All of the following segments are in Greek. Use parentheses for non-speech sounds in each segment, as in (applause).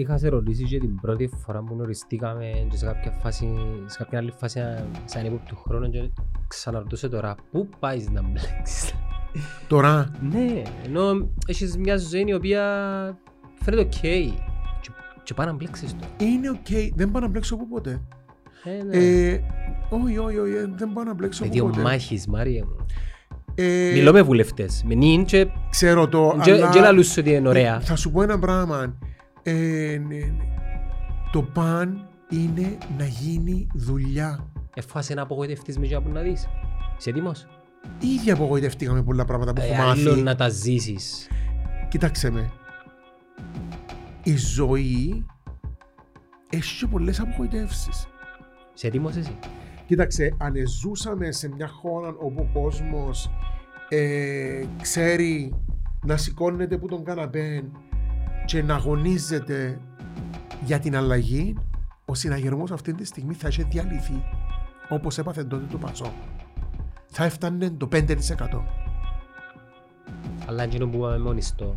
είχα σε ρωτήσει και την πρώτη φορά που γνωριστήκαμε και σε κάποια φάση, σε κάποια άλλη φάση σαν ύποπτου χρόνου και ξαναρωτούσε τώρα πού πάεις να μπλέξεις; Τώρα, ναι, ενώ έχεις μια ζωή η οποία φαίνεται οκ και, και πάει να μπλέξεις το. είναι οκ. Δεν πάω να μπλέξω από ποτέ. Ε, ναι. Ε, όχι, όχι, όχι, ε, δεν πάω να μπλέξω Με από δύο ποτέ. μάχες, Μάρια μου. Ε, Μιλώ με βουλευτές. Με νυν και Ξέρω το, και- αλλά... και λαλούς ότι είναι ωραία. Θα σου πω ένα πράγμα. Ε, ναι, ναι. Το παν είναι να γίνει δουλειά. Εφάσαι να απογοητευτείς με και που να δεις. Είσαι έτοιμος; Ήδη απογοητευτήκαμε πολλά πράγματα που Ε, έχω άλλο μάθει. να τα ζήσεις. Κοίταξε με. Η ζωή έχει και πολλές απογοητεύσεις. Είσαι έτοιμος εσύ; Κοίταξε, αν ζούσαμε σε μια χώρα όπου ο κόσμος ε, ξέρει να σηκώνεται από τον καναπέ και να αγωνίζεται για την αλλαγή, ο συναγερμός αυτή τη στιγμή θα είχε διαλυθεί όπως έπαθε τότε το Πασό. Θα έφτανε το 5%. Αλλά εκείνο που είπαμε μόνοι στο.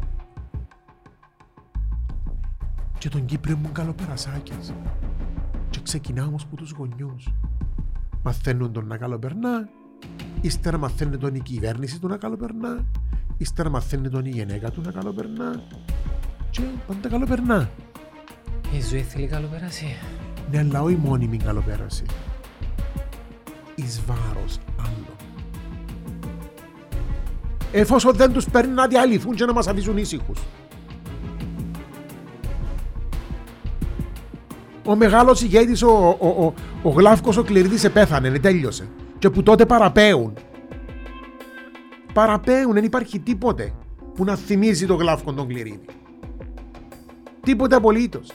Και τον Κύπριο μου καλοπερασάκες. Και ξεκινά όμως από τους γονιούς. Μαθαίνουν τον να καλοπερνά, ύστερα μαθαίνουν τον η κυβέρνηση του να καλοπερνά, ύστερα μαθαίνει τον η γυναίκα του να καλοπερνά και πάντα καλοπερνά. Η ζωή θέλει καλό περάσει. Ναι, αλλά όχι μόνιμη καλοπέραση. Εις βάρος άλλο. Εφόσον δεν τους παίρνει να διαλυθούν και να μας αφήσουν ήσυχους. Ο μεγάλος ηγέτης, ο, ο, ο, ο Γλάφκος ο Κληρίδης επέθανε, ναι, τέλειωσε. Και που τότε παραπέουν. Παραπέουν, δεν υπάρχει τίποτε που να θυμίζει τον Γλάφκο τον Κληρίδη. Τίποτε απολύτως.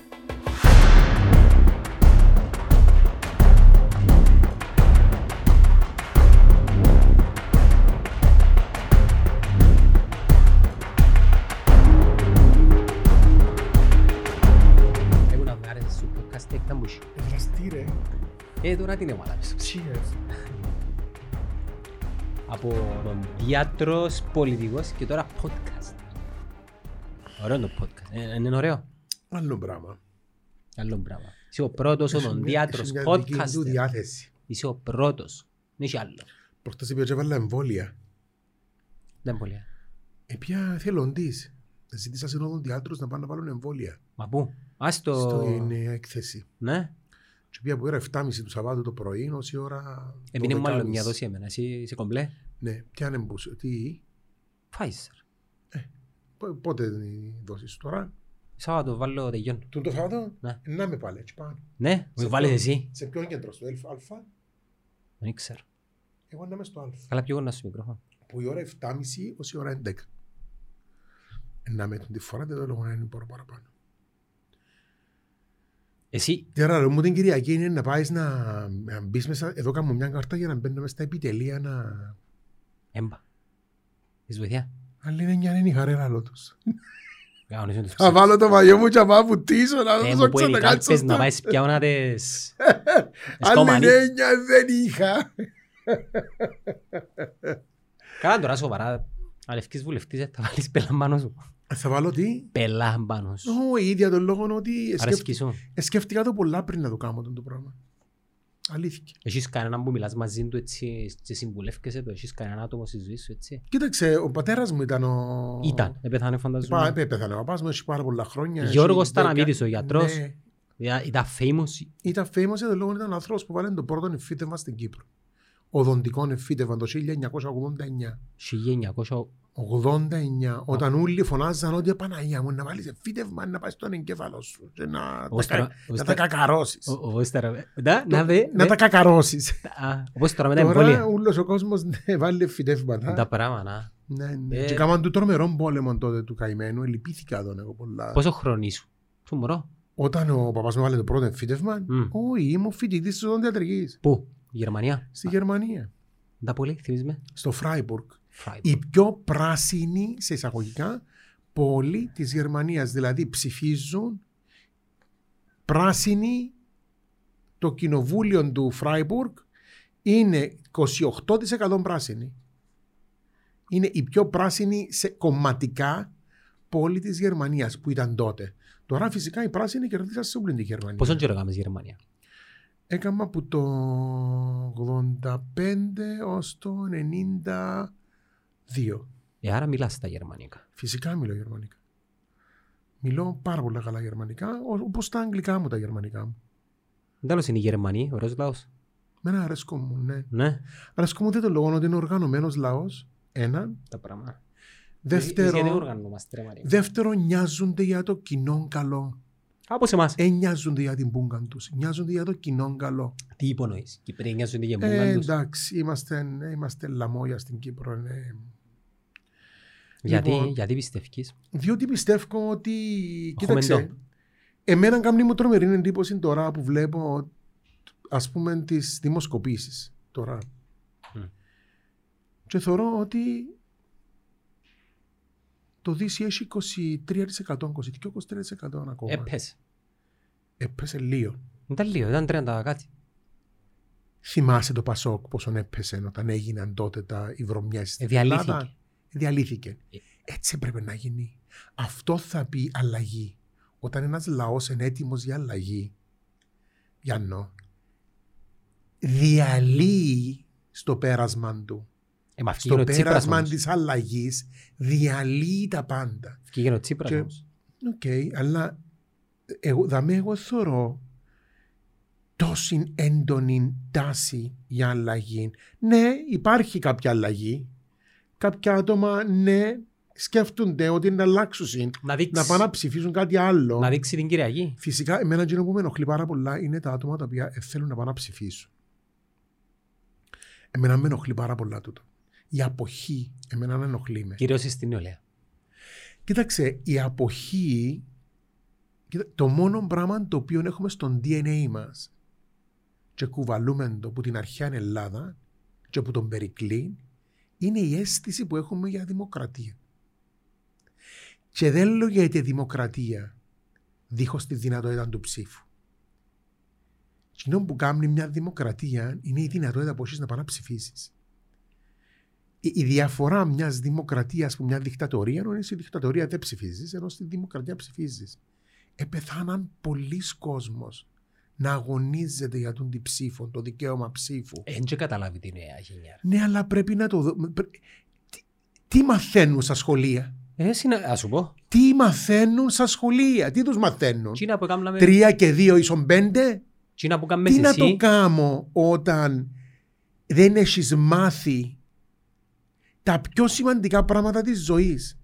Έχω να βγάλεις σου podcast έκτα μπουσί. Δραστή ρε. Ε, τώρα την έβαλα πίσω. Cheers. Από τον διάτρος πολιτικός και τώρα podcast. Ωραίο το podcast. Ε, είναι ωραίο. Άλλο πράγμα. Άλλο πράγμα. Είσαι ο πρώτος ο τον διάτρος Έχει μια δική του podcast. διάθεση. Είσαι ο πρώτος. Δεν έχει άλλο. Προχτές είπε ότι έβαλα εμβόλια. Δεν είναι πολύ. Ε, πια θελοντής. Ζήτησα συνόδων διάτρους να πάνε να βάλουν εμβόλια. Μα πού; Ας το... Στην ε, έκθεση. Ναι. Και πήγα από ώρα 7.30 του Σαββάτου το πρωί ως η ώρα Επειδή μου άλλο 12.30. μια δόση εμένα. Εσύ είσαι κομπλέ; Ναι, πιάνε μπούσο. Τι, Pfizer. πο- πότε είναι η δόση σου τώρα; Σάββατο βάλω τελειών. Τον το Σαββάτο. Ναι. Ε, Να με πάλι έτσι πάνω. Ναι, Σε μου βάλεις ποιο- εσύ. Σε ποιον κέντρο, στο Α. Δεν ξέρω. Εγώ να είμαι στο Α. Καλά πιο κοντά στο μικρόφωνο. Που η ώρα 7.30 ως η ώρα 11. Ε, Να με τη φορά δεν το λόγο να είναι μπορώ παραπάνω. Εσύ, Τώρα ρε μου την Κυριακή είναι να πάεις να, να μπεις μέσα, εδώ κάνω μια κάρτα για να μπαίνω μέσα στα επιτελεία να... έμπα. Είσαι βοηθιά. Αλλά είναι μια είναι η χαρέρα λότος. Κανονίζουν τους Θα ψεύτες. βάλω το μαγιό μου και θα πάω βουτήσω να Ε, το μου που είναι οι ξανακάτσω κάλπες να στο- πάεις πια να τις... τις Άλλη κομμανί. έννοια δεν είχα. (laughs) Καλά τώρα σοβαρά. Αν ευκείς βουλευτής ε, θα βάλεις πελά πάνω σου. Θα βάλω τι; Πελά πάνω σου. Ω, η ίδια τον λόγο ότι Αρέσκει σκέφτη- σου. ε, σκέφτηκα το πολλά πριν να το κάνω τον το πράγμα. Αλήθεια. Έχεις κανέναν που μιλάς μαζί του έτσι και συμβουλεύκεσαι το. Έχεις κανέναν άτομο στη ζωή σου έτσι; Κοίταξε, ο πατέρας μου ήταν ο... Ήταν. Επέθανε Πα- φανταζόμαι. πέ- Πέθανε ο παπάς μου, έχει πάρα πολλά χρόνια. Γιώργος έχει δέκα- Ταναβίδης, ο γιατρός. Ναι. Ήταν- Ήταν famous. Ήταν famous για τον λόγο ότι ήταν ο άνθρωπος που βάλε το πρώτο εμφύτευμα στην Κύπρο. Οδοντικό εμφύτευμα το 1989. 1900... 89, όταν όλοι φωνάζαν ότι Παναγία μου να βάλεις εμφύτευμα να πάει στον εγκέφαλο σου και να, Όπως τα, τώρα- κα- όπως να τα τώρα- κακαρώσεις. Ο- Όπως τώρα... Να, να δε. Να δε. τα κακαρώσεις. Α, Όπως τώρα με τα Τώρα εμβόλια. όλος ο κόσμος ναι, βάλει εμφυτεύματα. Τα πράγματα. Ναι, ναι. Ε. Και κάμαν του τρομερό πόλεμο τότε του καημένου, ελυπήθηκα τον εγώ πολλά. Πόσο χρονί σου. Σου μωρό; Όταν ο παπάς μου βάλε το πρώτο εμφύτευμα, Μμ. όχι, ήμουν φοιτητής της οδοντιατρικής. Πού. Γερμανία; Στη Γερμανία. Τα πολύ, θυμίζεις με; Στο Φράιμπουργκ. Φράιμπουργκ. η πιο πράσινη, σε εισαγωγικά, πόλη της Γερμανίας. Δηλαδή ψηφίζουν πράσινη το κοινοβούλιο του Φράιμπουργκ είναι 28% πράσινη. Είναι η πιο πράσινη σε κομματικά πόλη της Γερμανίας που ήταν τότε. Τώρα φυσικά οι πράσινοι κερδίσαν σε όλη τη Γερμανία. Πόσο καιρό έκαμε στη Γερμανία; Έκανα από το 85 ως το 92. Ε, άρα μιλάς στα γερμανικά. Φυσικά μιλώ γερμανικά. Μιλώ πάρα πολλά καλά γερμανικά, όπως τα αγγλικά μου τα γερμανικά μου. Τέλος είναι οι Γερμανοί, ωραίος λαός. Μένα αρέσκω μου, ναι. Ναι, Αρέσκω μου δεν το λόγο ότι είναι οργανωμένος λαός. Ένα. τα πράγματα. Δεύτερο, Γιατί οργανωνόμαστε, ρε Μαρία. δεύτερο, νοιάζονται για το κοινό καλό. Από σε εμάς. Ε, νοιάζονται για την πούγκα τους. Νοιάζονται για το κοινό καλό. Τι υπονοείς. Κυπρέοι νοιάζονται για Ε, μούγαν τους; εντάξει, είμαστε, ε, είμαστε λαμόγια στην Κύπρο. ναι. Γιατί, λοιπόν. γιατί πιστεύεις. Διότι πιστεύω ότι. Έχουμε Κοίταξε. εντό. Εμένα κάνει μου τρομερή εντύπωση τώρα που βλέπω ας πούμε τις δημοσκοπήσεις τώρα. Μμ. Και θεωρώ ότι το Δύση έχει 23%, 22-23% ακόμα. Έπεσε. Έπεσε λίγο. Ήταν λίγο, ήταν 30 κάτι. Θυμάσαι το Πασόκ πόσο έπεσε όταν έγιναν τότε τα οι βρωμιές στην Ε, διαλύθηκε. Ελλάδα; Διαλύθηκε. Ε. Έτσι έπρεπε να γίνει. Αυτό θα πει αλλαγή. Όταν ένας λαός είναι έτοιμος για αλλαγή, Γιάννο, διαλύει στο πέρασμα του. Ε, μα Στο φύγει ο Τσίπρας πέρασμα όμως. της αλλαγής διαλύει τα πάντα. Φύγει ο Τσίπρας Και- όμως. Οκ, αλλά εγώ, δαμέ εγώ θεωρώ τόση έντονη τάση για αλλαγή. Ναι, υπάρχει κάποια αλλαγή. Κάποια άτομα, ναι, σκέφτονται ότι είναι να αλλάξουν, Να δείξει, να πάνε να ψηφίσουν κάτι άλλο. να δείξει την Κυριακή. Φυσικά, εμένα εκείνο που με ενοχλεί πάρα πολλά είναι τα άτομα τα οποία ε, θέλουν να πάνε να ψηφίσουν. Εμένα με ενοχλεί πάρα πολλά τούτο. Η αποχή, εμένα με ενοχλεί με. Κυρίως στην νεολαία. Κοίταξε, η αποχή, κοίτα, το μόνο πράγμα το οποίο έχουμε στον DNA μας και κουβαλούμε το από την αρχαία Ελλάδα και από τον Περικλή είναι η αίσθηση που έχουμε για δημοκρατία. Και δεν λέω για τη δημοκρατία δίχως τη δυνατότητα του ψήφου. Κοινό που κάνει μια δημοκρατία είναι η δυνατότητα που έχεις να πάει να ψηφίσεις. Η, η διαφορά μιας δημοκρατίας που μια δικτατορία είναι ότι στη δικτατορία δεν ψηφίζεις, ενώ στη δημοκρατία ψηφίζεις. Επεθάναν πολλοί κόσμος να αγωνίζεται για τον τη ψήφο, το δικαίωμα ψήφου. Δεν και καταλάβει τη νέα γενιά. Ναι, αλλά πρέπει να το δω. πρέ- Τι, τι μαθαίνουν στα σχολεία; Ε, συνα... Ας σου πω. Τι μαθαίνουν στα σχολεία; Τι τους μαθαίνουν; Τσίνα που έκαναμε... Τρία και δύο ίσον πέντε; Τσίνα που έκαμε Τι να εσύ; το κάνω όταν δεν έχεις μάθει τα πιο σημαντικά πράγματα της ζωής;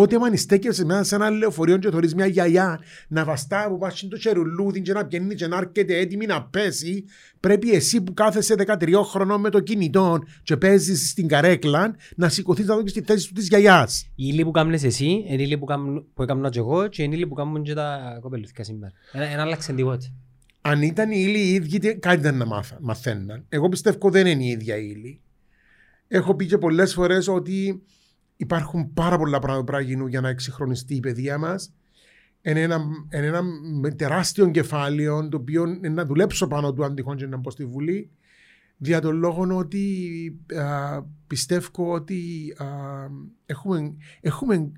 Ότι αν στέκεσαι μέσα σε ένα λεωφορείο και θωρείς μια γιαγιά να βαστά που πας στο χερουλούδι και να πιένει και να έρχεται έτοιμη να πέσει πρέπει εσύ που κάθεσαι 13 χρονών με το κινητό και παίζεις στην καρέκλα να σηκωθείς να δώσεις τη θέση του της γιαγιάς. Η ύλη που κάνεις εσύ, είναι η ύλη που, κάμουν- που έκανα και εγώ και είναι η ύλη που κάνουν και τα κοπελούθηκα σήμερα. Δεν άλλαξε τίποτα. Αν ήταν οι ύλοι οι ίδιοι, τι- κάτι δεν να μάθα, μαθαίναν. Εγώ πιστεύω δεν είναι η ίδια ύλη. Έχω πει και πολλές φορές ότι υπάρχουν πάρα πολλά πράγματα που πρέπει να γίνουν για να εξυγχρονιστεί η παιδεία μας. Είναι ένα, είναι ένα με τεράστιο κεφάλαιο το οποίο είναι να δουλέψω πάνω του αν τυχόν και να μπω στη Βουλή. Δια τον λόγο ότι α, πιστεύω ότι α, έχουμε, έχουμε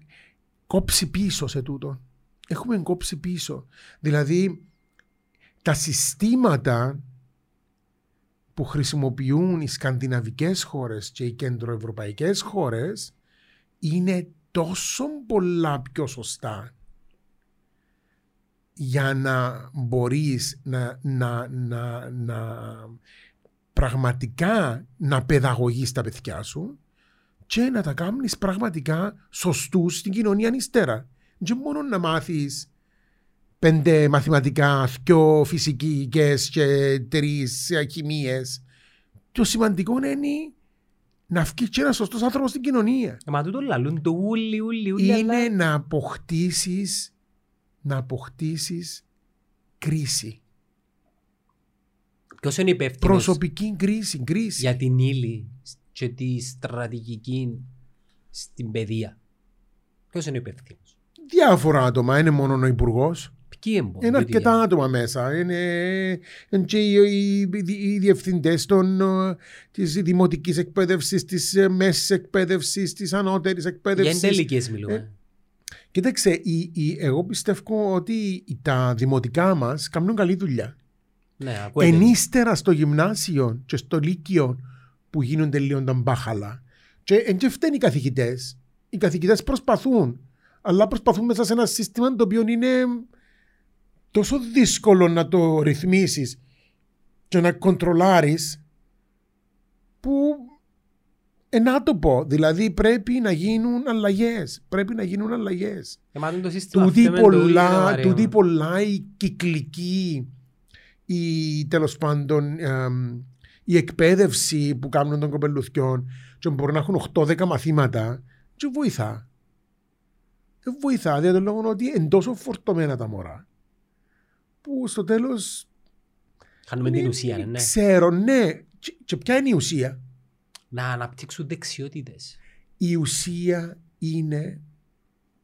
κόψει πίσω σε τούτο. Έχουμε κόψει πίσω. Δηλαδή, τα συστήματα που χρησιμοποιούν οι σκανδιναβικές χώρες και οι κεντροευρωπαϊκές χώρες είναι τόσο πολλά πιο σωστά για να μπορείς να, να, να, να πραγματικά να παιδαγωγείς τα παιδιά σου και να τα κάνεις πραγματικά σωστούς στην κοινωνία ύστερα. Και μόνο να μάθεις πέντε μαθηματικά, δυο φυσικές και τρεις χημίες. Το σημαντικό είναι να βγει και ένας σωστός άνθρωπος στην κοινωνία. Ε, Μα τούτο λαλούν το ούλι, ούλι, ούλι, Είναι αλλά... να αποκτήσεις να αποκτήσεις κρίση. Ποιος είναι υπεύθυνος; Προσωπική κρίση, κρίση. για την ύλη και τη στρατηγική στην παιδεία. Ποιος είναι υπεύθυνος; Διάφορα άτομα, είναι μόνο ο υπουργός. Ποιοι εμπο- Είναι διότι- αρκετά άτομα μέσα. Είναι, είναι και οι, οι, οι διευθυντές της δημοτικής εκπαίδευσης, της μέσης εκπαίδευσης, της ανώτερης Για εκπαίδευση. εντελικές μιλούμε. Ε, Κοίταξε, η, η, εγώ πιστεύω ότι τα δημοτικά μας κάνουν καλή δουλειά. Ναι, ακούγεται. Ενύστερα στο γυμνάσιο και στο λύκειο που γίνονται λίγο τα μπάχαλα. Και εν και φταίνουν οι καθηγητές. Οι καθηγητές προσπαθούν. Αλλά προσπαθούν μέσα σε ένα σύστημα το οποίο είναι τόσο δύσκολο να το ρυθμίσεις και να κοντρολάρεις που ένα το πω. Δηλαδή πρέπει να γίνουν αλλαγές. Πρέπει να γίνουν αλλαγές. Εμάς το σύστημα Τούτη αυτό με το ίδιο, πολλά, Μαρία τούτη μου. πολλά η κυκλική, η τέλος πάντων εμ, η εκπαίδευση που κάνουν των κοπελουθιών και μπορεί να έχουν 8-10 μαθήματα και βοηθά. Δεν βοηθά, δια τον λόγο ότι είναι τόσο φορτωμένα τα μωρά που στο τέλος Χάνουμε την ουσία, ναι. ξέρω, ναι. Και, και ποια είναι η ουσία; Να αναπτύξουν δεξιότητες. Η ουσία είναι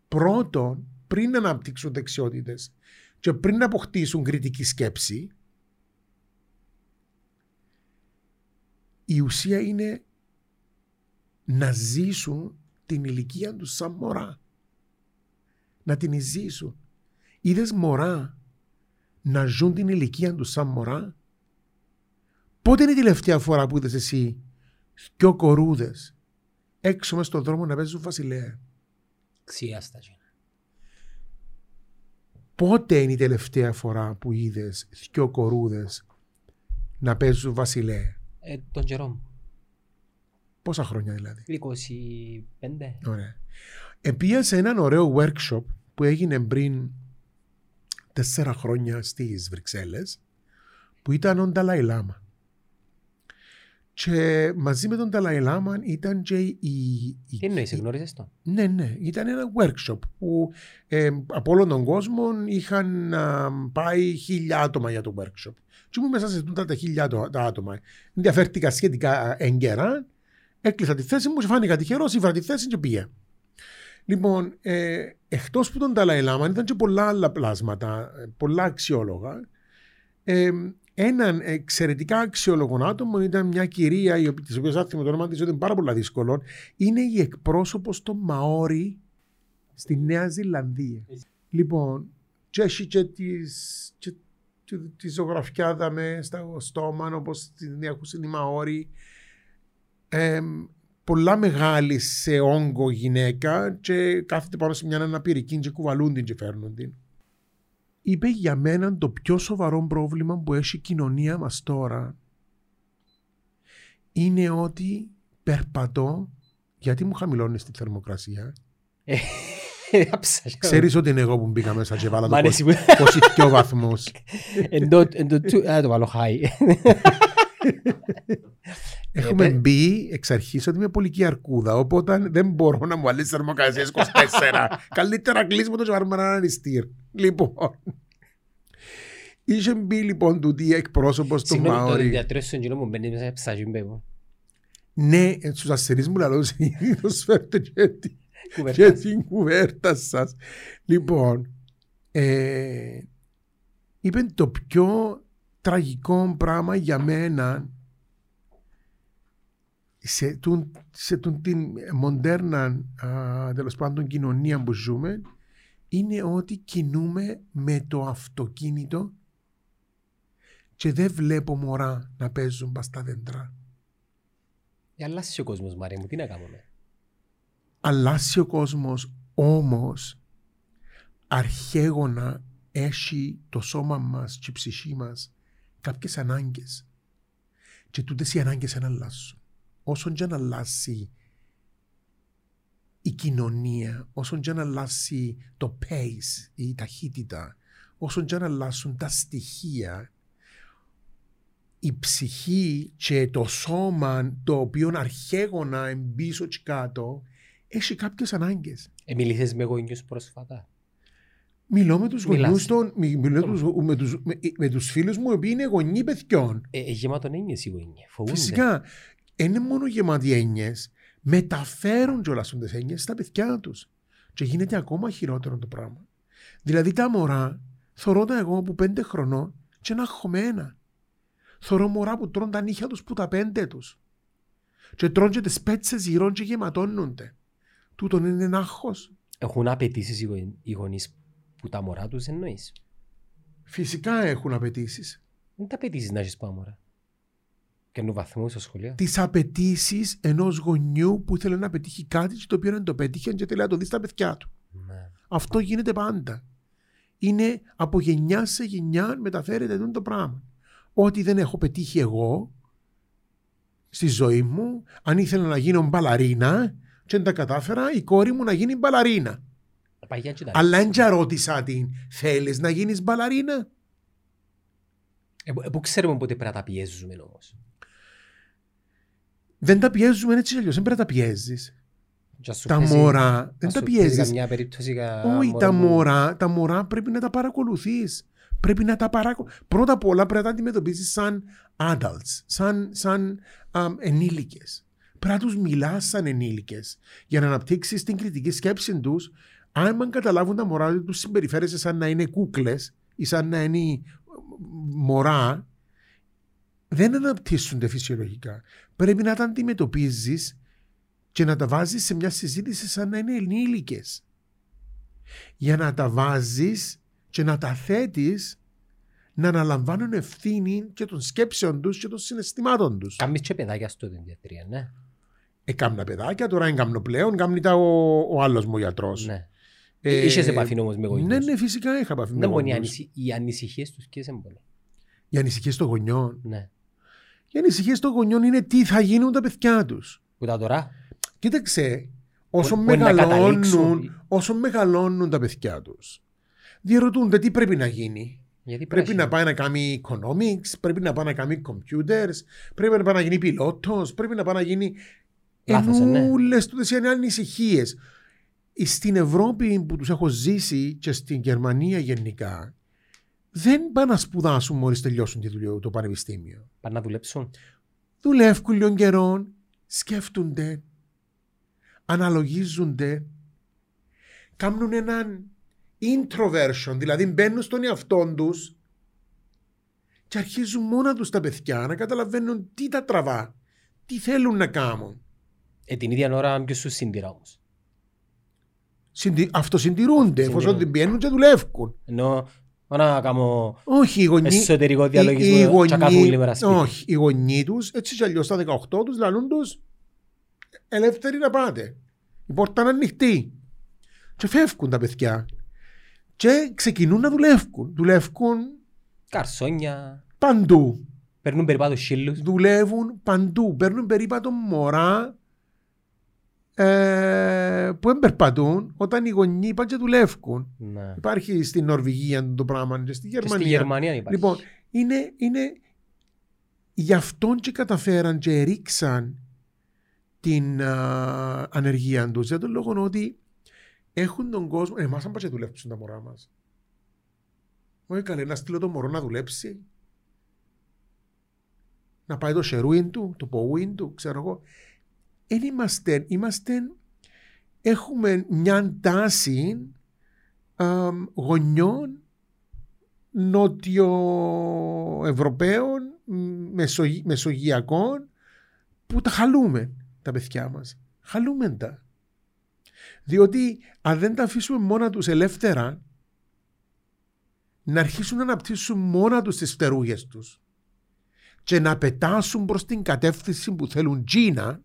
πρώτον πριν να αναπτύξουν δεξιότητες και πριν να αποκτήσουν κριτική σκέψη η ουσία είναι να ζήσουν την ηλικία τους σαν μωρά. Να την ζήσουν. Είδες μωρά να ζουν την ηλικία τους σαν μωρά; Πότε είναι η τελευταία φορά που είδες εσύ δυο κορούδες έξω μες στον δρόμο να παίζουν βασιλέα; Ξιάστα. Πότε είναι η τελευταία φορά που είδες δυο κορούδες να παίζουν βασιλέα; Ε, τον καιρό μου. Πόσα χρόνια δηλαδή; 25. Ωραία. Επία σε έναν ωραίο workshop που έγινε πριν τέσσερα χρόνια στις Βρυξέλλες που ήταν ο Νταλάι Λάμα. Και μαζί με τον Νταλάι Λάμα ήταν και η... η- Τι εννοείς, η- γνώρισες το. Ναι, ναι. Ήταν ένα workshop που ε, από όλον τον κόσμο είχαν α, πάει χίλια άτομα για το workshop. Και ήμουν μέσα σε τούτα τα χίλια το- τα άτομα. Ενδιαφέρθηκα σχετικά έγκαιρα. Έκλεισα τη θέση μου και φάνηκα τυχερός, ήβρα τη θέση και πήγα. Λοιπόν, ε, εκτός που τον Dalai Lama ήταν και πολλά άλλα πλάσματα, ε, πολλά αξιόλογα. Ε, έναν εξαιρετικά αξιόλογο άτομο ήταν μια κυρία, η οποία, της οποίας άθιμα το όνομα της, ότι είναι πάρα πολύ δύσκολο. Είναι η εκπρόσωπος των Μαόρι στη Νέα Ζηλανδία. Λοιπόν, και έχει και τις, και, και τη ζωγραφιά με στο στόμα, όπως την έχουν οι Μαόρι. Ε, πολλά μεγάλη σε όγκο γυναίκα και κάθεται πάνω σε μια αναπηρική και κουβαλούν την και φέρνουν την. Είπε για μένα το πιο σοβαρό πρόβλημα που έχει η κοινωνία μας τώρα είναι ότι περπατώ γιατί μου χαμηλώνεις τη θερμοκρασία. Άψα. Ξέρεις ότι είναι εγώ που μπήκα μέσα και βάλα Μ' το αρέσει 22 που- βαθμούς. Εν το- εν το του- Α, το βάλω high. (laughs) Έχουμε Ε, μπει εξ αρχής ότι είμαι πολική αρκούδα, οπότε δεν μπορώ να μου βάλεις θερμοκρασίες 24. (laughs) Καλύτερα κλείσουμε το και βάλουμε έναν αριστήρ. Λοιπόν, είχε μπει λοιπόν τούτη εκπρόσωπος του Συγγνώμη, το Μαόρι. διατρέψω εκείνο που μπαίνει μέσα σε ψαγιούν πέμπω. Ναι, ε, στους αστερείς μου λαλώ συνήθως φέρτε και τη- και Κουβέρτα. την κουβέρτα σας. Λοιπόν, ε, είπε το πιο τραγικό πράγμα για μένα σε, τούν, σε τούν την μοντέρνα τέλος πάντων κοινωνία που ζούμε είναι ότι κινούμε με το αυτοκίνητο και δεν βλέπω μωρά να παίζουν πας στα δέντρα. Ε, Αλλάσει ο κόσμος, Μαρία μου, τι να κάνουμε; αλλάσει ο κόσμος όμως αρχαίγωνα έχει το σώμα μας και η ψυχή μας κάποιες ανάγκες και τούτες οι ανάγκες δεν αλλάσουν όσον και αν αλλάσει η κοινωνία όσον και αν αλλάσει το pace η ταχύτητα όσον και αν αλλάσουν τα στοιχεία η ψυχή και το σώμα το οποίο αρχαίγωνα εμπίσω και κάτω έχει κάποιες ανάγκες. Ε, μιλήσες με γονιούς πρόσφατα. Μιλώ με τους Μιλάς. γονιούς των, μι- μιλώ τους, με, τους, με, με τους φίλους μου οι οποίοι είναι γονείς παιδιών. Ε, ε, γεμάτον έννοιες οι γονείς. Φοβούνται. Φυσικά, δεν είναι μόνο γεμάτοι έννοιες, μεταφέρουν κιόλας τις έννοιες στα παιδιά τους. Και γίνεται ακόμα χειρότερο το πράγμα. Δηλαδή τα μωρά, θωρώ τα εγώ που πέντε χρονών και είναι αγχωμένα. Θωρώ μωρά που τρώνε τα νύχια τους που τα πέντε τους. Και τρώνε και τις πέτσες γυρών και γεματώνονται. Τούτον είναι ένα άγχος. Έχουν απαιτήσεις οι γονεί- οι γονείς που τα μωρά τους εννοείς; Φυσικά έχουν απαιτήσεις. Δεν τα απαιτήσεις να έχεις πάνω μωρά. Και νου βαθμού στο σχολείο. Τις απαιτήσεις ενός γονιού που ήθελε να πετύχει κάτι και το οποίο δεν το πέτυχε και θέλει να το δει στα παιδιά του. Ναι. Αυτό γίνεται πάντα. Είναι από γενιά σε γενιά μεταφέρεται αυτό το πράγμα. Ό,τι δεν έχω πετύχει εγώ στη ζωή μου, αν ήθελα να γίνω μπαλαρίνα και δεν τα κατάφερα, η κόρη μου να γίνει μπαλαρίνα. Παγιά και τα Αλλά δεν και ρώτησα την, θέλεις να γίνεις μπαλαρίνα; Ε, πού- ε, Πού ξέρουμε πότε πρέπει να τα πιέζουμε όμως. Δεν τα πιέζουμε έτσι κι αλλιώς, δεν πρέπει να τα πιέζεις. Και ας σου Τα πέσει- μωρά ας δεν τα σου πέσει πιέζεις. καμιά περίπτωση κα- Όχι, μωρό τα που- μωρά, τα μωρά πρέπει να τα παρακολουθείς. Πρέπει να τα παρακολουθείς. Πρώτα απ' όλα πρέπει να τα αντιμετωπίσεις σαν adults, σαν, σαν αμ, ενήλικες. Πρέπει να τους μιλάς σαν ενήλικες για να αναπτύξεις την κριτική σκέψη τους. Αν καταλάβουν τα μωρά ότι τους συμπεριφέρεσαι σαν να είναι κούκλες ή σαν να είναι μωρά, δεν αναπτύσσονται φυσιολογικά. Πρέπει να τα αντιμετωπίζεις και να τα βάζεις σε μια συζήτηση σαν να είναι ενήλικες για να τα βάζεις και να τα θέτεις να αναλαμβάνουν ευθύνη και των σκέψεων τους και των συναισθημάτων τους. Κάμεις και παιδάκια στο διατρία, ναι. Έκαμνα παιδάκια, τώρα έκαμνω πλέον, κάμνει τα ο, ο άλλος μου γιατρός. ναι. Ε, Είχες επαφή όμως με γονιούς; Ναι, ναι, φυσικά είχα επαφή με Δεν μπορεί οι γονιούς. ανησυχ- οι ανησυχίες τους και σε μπορεί. Οι ανησυχίες των γονιών. Ναι. Οι ανησυχίες των γονιών είναι τι θα γίνουν τα παιδιά τους. Που τα τώρα. Κοίταξε, όσο Μπορεί να μεγαλώνουν, καταλήξουν. όσο μεγαλώνουν τα παιδιά τους, διαρωτούνται τι πρέπει να γίνει. Γιατί Πρέπει να έχει- πάει να κάνει economics, πρέπει να πάει να κάνει computers, πρέπει να πάει να γίνει πιλότος, πρέπει να πάει να γίνει. Λάθος, ε, ναι. Ενούλες τούτες είναι ανησυχίες. Στην Ευρώπη που τους έχω ζήσει και στην Γερμανία γενικά, δεν πάνε να σπουδάσουν μόλις τελειώσουν τη δουλειά, το πανεπιστήμιο. Πάνε να δουλέψουν. Δουλεύουν λίγο καιρό, σκέφτονται, αναλογίζονται, κάνουν έναν introversion, δηλαδή μπαίνουν στον εαυτό τους και αρχίζουν μόνα τους τα παιδιά να καταλαβαίνουν τι τα τραβά, τι θέλουν να κάνουν. Ε, την ίδια ώρα ποιος σου συντηρά όμως; Συντι... Αυτοσυντηρούνται, εφόσον Συντηρούνται. την πιένουν και δουλεύουν. Ενώ να κάνω Όχι, οι γονείς... εσωτερικό οι- διαλογισμό οι και γονείς- κάθουν όλη μέρα σπίτι. Όχι, οι γονείς τους, έτσι κι αλλιώς στα 18 τους, λαλούν τους ελεύθεροι να πάτε. Η πόρτα είναι ανοιχτή. Και φεύγουν τα παιδιά. Και ξεκινούν να δουλεύουν. Δουλεύουν Καρσόνια. παντού. Παίρνουν περίπατο σύλλους. Δουλεύουν παντού. Παίρνουν περίπατο μωρά ε, που δεν περπατούν όταν οι γονείς πάνε και δουλεύουν. Ναι. Υπάρχει στην Νορβηγία το πράγμα και στη Και στη Γερμανία. Γερμανία υπάρχει. Λοιπόν, είναι, είναι γι' αυτόν και καταφέραν και ρίξαν την α, ανεργία τους. Για τον λόγο ότι έχουν τον κόσμο. Εμάς, αν πας και δουλέψουν τα μωρά μας. Όχι καλέ, να στείλω το μωρό να δουλέψει. Να πάει το σερούιν του, το ποούιν του, ξέρω εγώ. Δεν είμαστε, είμαστε, έχουμε μια τάση α, γονιών νότιο-ευρωπαίων, μεσογει, μεσογειακών που τα χαλούμε τα παιδιά μας. Χαλούμε τα. Διότι αν δεν τα αφήσουμε μόνα τους ελεύθερα να αρχίσουν να αναπτύσσουν μόνα τους τις φτερούγες τους και να πετάσουν προς την κατεύθυνση που θέλουν Τζίνα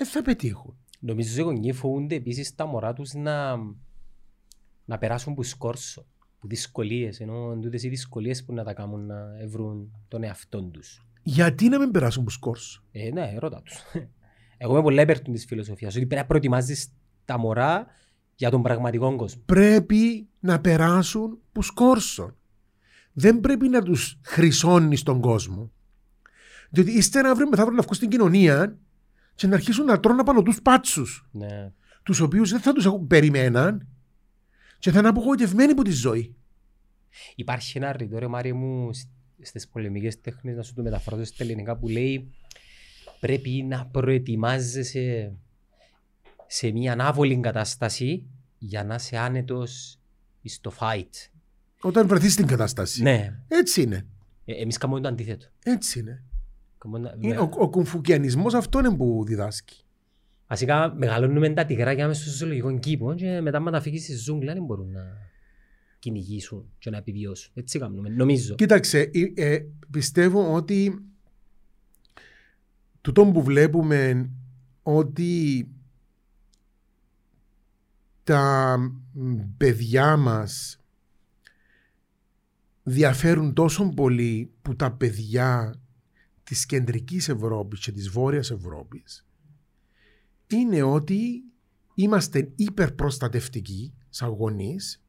δεν θα πετύχουν. Νομίζω οι γονείς φοβούνται επίσης τα μωρά τους να, να περάσουν που σκόρσο, που δυσκολίες, ενώ τούτες οι δυσκολίες που να τα κάνουν να βρουν τον εαυτό τους. Γιατί να μην περάσουν που σκόρσο. Ε, ναι, ρώτα τους. (laughs) Εγώ είμαι πολλά υπέρ της φιλοσοφίας, ότι πρέπει να προετοιμάζεις τα μωρά για τον πραγματικό κόσμο. πρέπει να περάσουν που σκόρσον. Δεν πρέπει να τους χρυσώνεις τον κόσμο. Διότι ύστερα αύριο μεθαύριο να βγουν στην κοινωνία και να αρχίσουν να τρώνε πάνω τους πάτσους, Ναι. τους οποίους δεν θα τους έχουν περιμέναν και θα είναι απογοητευμένοι από τη ζωή. Υπάρχει ένα ρητό, ρε Μάρια μου, σ- στις πολεμικές τέχνες, να σου το μεταφράσω στα ελληνικά, που λέει πρέπει να προετοιμάζεσαι σε μια ανάβολη κατάσταση για να είσαι άνετος στο fight. Όταν βρεθείς στην κατάσταση. Ναι, Έτσι είναι. ε, εμείς κάνουμε το αντίθετο. Έτσι είναι. Ο, ο κουμφουκιανισμός αυτό είναι που διδάσκει. Βασικά μεγαλώνουμε τα τυγράκια μέσα στο ζωολογικό κήπο και μετά με τα φύγεις στη ζούγκλα δεν μπορούν να κυνηγήσουν και να επιβιώσουν. Έτσι κάνουμε, νομίζω. Κοίταξε, ε, ε, πιστεύω ότι τούτο που βλέπουμε ότι τα παιδιά μας διαφέρουν τόσο πολύ που τα παιδιά της κεντρικής Ευρώπης και της βόρειας Ευρώπης είναι ότι είμαστε υπερπροστατευτικοί σαν γονείς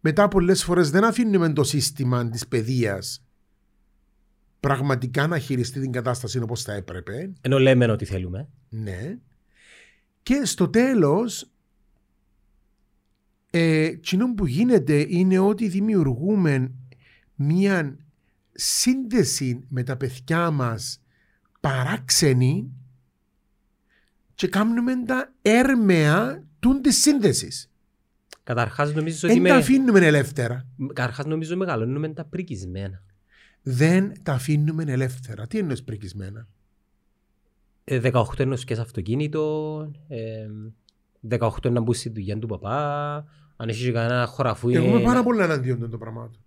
μετά πολλές φορές δεν αφήνουμε το σύστημα της παιδείας πραγματικά να χειριστεί την κατάσταση όπως θα έπρεπε. Ενώ λέμε ότι θέλουμε. Ναι. Και στο τέλος ε, που γίνεται είναι ότι δημιουργούμε μία σύνδεση με τα παιδιά μας παράξενη και κάνουμε τα έρμεα του της σύνδεσης. Καταρχάς νομίζω ότι... Δεν τα αφήνουμε ελεύθερα. Καταρχάς νομίζω μεγαλώνουμε τα πρικισμένα. Δεν τα αφήνουμε ελεύθερα. Τι εννοείς πρικισμένα; 18 ε, εννοείς και σε αυτοκίνητο, ε, 18 να μπουν στη δουλειά του παπά, αν έχεις κανένα χωραφού... Εγώ είμαι πάρα πολύ εναντίον των πραγμάτων.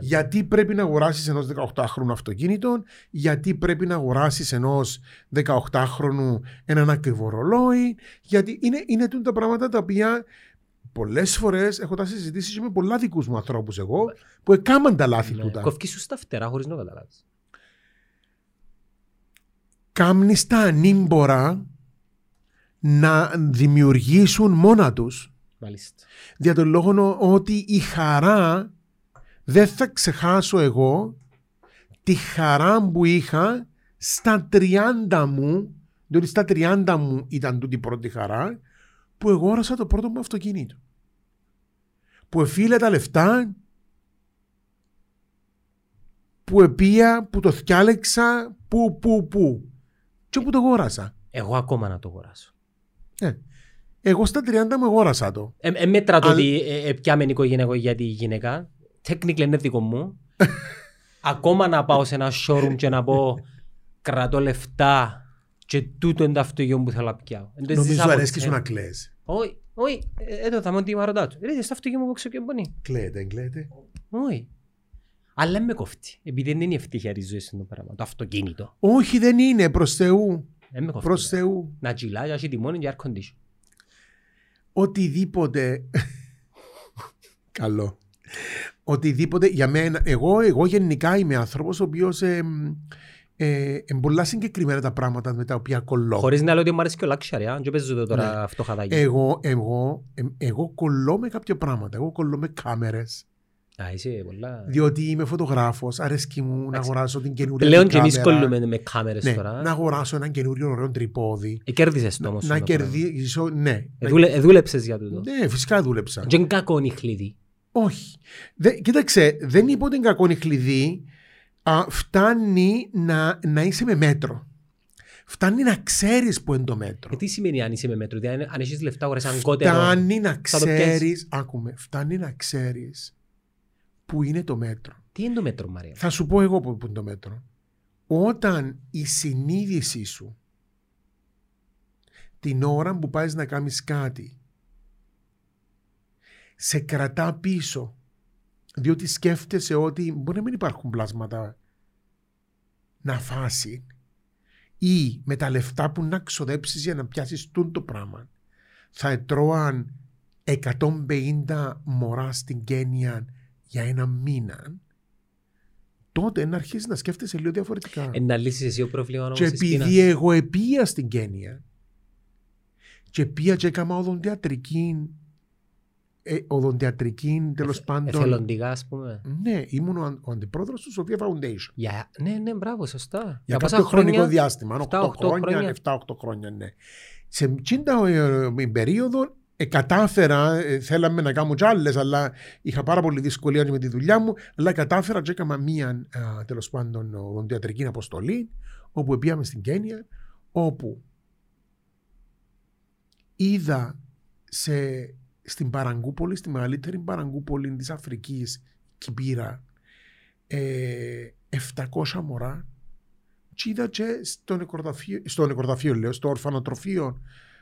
Γιατί πρέπει να αγοράσεις ενός 18χρονου αυτοκίνητο, γιατί πρέπει να αγοράσεις ενός 18χρονου έναν ακριβό ρολόι, γιατί είναι, είναι τα πράγματα τα οποία πολλές φορές έχω τα συζητήσεις και με πολλά δικούς μου ανθρώπους εγώ που έκαναν τα λάθη ναι. του. Κοφκεί σου στα φτερά χωρίς να καταλάβεις. Κάμνεις τα ανήμπορα να δημιουργήσουν μόνα τους. Μάλιστα. Δια τον λόγο ότι η χαρά δεν θα ξεχάσω εγώ τη χαρά που είχα στα 30 μου, διότι στα 30 μου ήταν τούτη η πρώτη χαρά, που εγώρασα το πρώτο μου αυτοκίνητο. Που εφίλε τα λεφτά, που επία, που το θυκιάλεξα, που, που, που. Και που το αγόρασα. Εγώ ακόμα να το αγοράσω. Ε, εγώ στα 30 μου αγόρασα το. Ε, ε μέτρα το ότι ε, ε, πιάμε οικογένεια για τη γυναίκα technically είναι δικό μου. (laughs) Ακόμα να πάω σε ένα showroom και να πω κρατώ λεφτά και τούτο είναι το αυτοκίνητο που θέλω να πιάω. Νομίζω αρέσκεις σου να κλαις. Όχι, όχι, εδώ θα μου τι ρωτάω. Ρε, στο αυτοκίνητο που ξέρω και μπονεί. Κλαίτε, κλαίτε. Όχι. Αλλά με κόφτει, επειδή δεν είναι η ευτυχία της ζωής το πράγμα, το αυτοκίνητο. Όχι, δεν είναι, προς Θεού. Προς Θεού. Να τσιλάει, έχει τιμόνι και air condition. Οτιδήποτε. (laughs) Καλό οτιδήποτε για μένα, εγώ, εγώ γενικά είμαι άνθρωπος ο οποίος ε, ε, ε, πολλά συγκεκριμένα τα πράγματα με τα οποία κολλώ. Χωρίς να λέω ότι μου αρέσει και ο luxury, αν και παίζετε τώρα ναι. αυτό χαδάκι. Εγώ, εγώ, ε, εγώ κολλώ με κάποια πράγματα. Εγώ κολλώ με κάμερες. Α, είσαι πολλά... Διότι είμαι φωτογράφος, αρέσκει μου να αγοράσω την καινούργια Πλέον και εμείς κολλούμε με κάμερες ναι, τώρα. Να αγοράσω έναν καινούριο ωραίο τρυπόδι. Ε, κέρδισε το όμως. Να, να κερδίσω, ναι. Ε, δούλεψες για τούτο. Ναι, φυσικά δούλεψα. Δεν κακό νυχλίδι. Όχι. Δε, κοίταξε, δεν είπα ότι είναι κακό η κλειδί. Α, φτάνει να, να είσαι με μέτρο. Φτάνει να ξέρεις που είναι το μέτρο. Ε, τι σημαίνει αν είσαι με μέτρο, δηλαδή αν έχεις λεφτά, αγορές αν κότερο. Φτάνει να ξέρεις. Άκουμε, φτάνει να ξέρεις που είναι το μέτρο. Τι είναι το μέτρο, Μαρία; Θα σου πω εγώ που είναι το μέτρο. Όταν η συνείδησή σου την ώρα που πάει να κάνεις κάτι σε κρατά πίσω. Διότι σκέφτεσαι ότι μπορεί να μην υπάρχουν πλάσματα να φάσει ή με τα λεφτά που να ξοδέψεις για να πιάσεις το πράγμα. Θα ετρώαν 150 μωρά στην Κένια για ένα μήνα τότε να αρχίσεις να σκέφτεσαι λίγο διαφορετικά. Ε, να λύσεις εσύ ο πρόβλημα Και επειδή εγώ επία στην Κένια και πήγα και έκανα οδοντιατρική ε, οδοντιατρική τέλος πάντων. Εθελοντικά, ας πούμε. Ναι, ήμουν ο, ο αντιπρόεδρος του Σοφία Foundation. Για, ναι, ναι, μπράβο, σωστά. Για, Για κάποιο χρονικό διάστημα. 7-8 χρόνια, 7-8 χρόνια, ναι. Σε εκείνη την περίοδο ε, κατάφερα, ε, θέλαμε να κάνω κι άλλες, αλλά είχα πάρα πολύ δυσκολία με τη δουλειά μου, αλλά κατάφερα και έκανα μία τέλος πάντων οδοντιατρική αποστολή, όπου πήγαμε στην Κένια, όπου είδα σε στην Παραγκούπολη, στη μεγαλύτερη Παραγκούπολη της Αφρικής, Κυπήρα, ε, 700 μωρά Και είδα και στο νεκροταφείο, στο νεκροταφείο λέω, στο ορφανοτροφείο,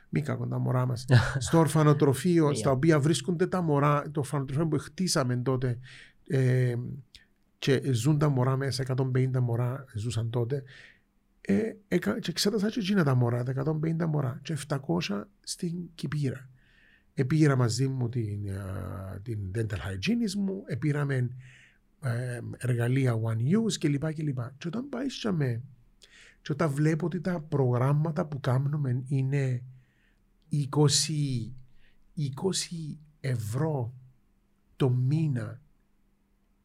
μη κακόν τα μωρά μας, (laughs) στο ορφανοτροφείο, στα οποία βρίσκονται τα μωρά, το ορφανοτροφείο που χτίσαμε τότε, ε, και ζουν τα μωρά μέσα, 150 μωρά ζούσαν τότε, ε, έκα, και εξέτασα και εκείνα τα μωρά, τα 150 μωρά, και 700 στην Κυπήρα. Επήρα μαζί μου την, α, την dental hygienist μου, επήραμε ε, εργαλεία one use κλπ. κλπ. Και όταν πάει σε με, και όταν βλέπω ότι τα προγράμματα που κάνουμε είναι 20, 20 ευρώ το μήνα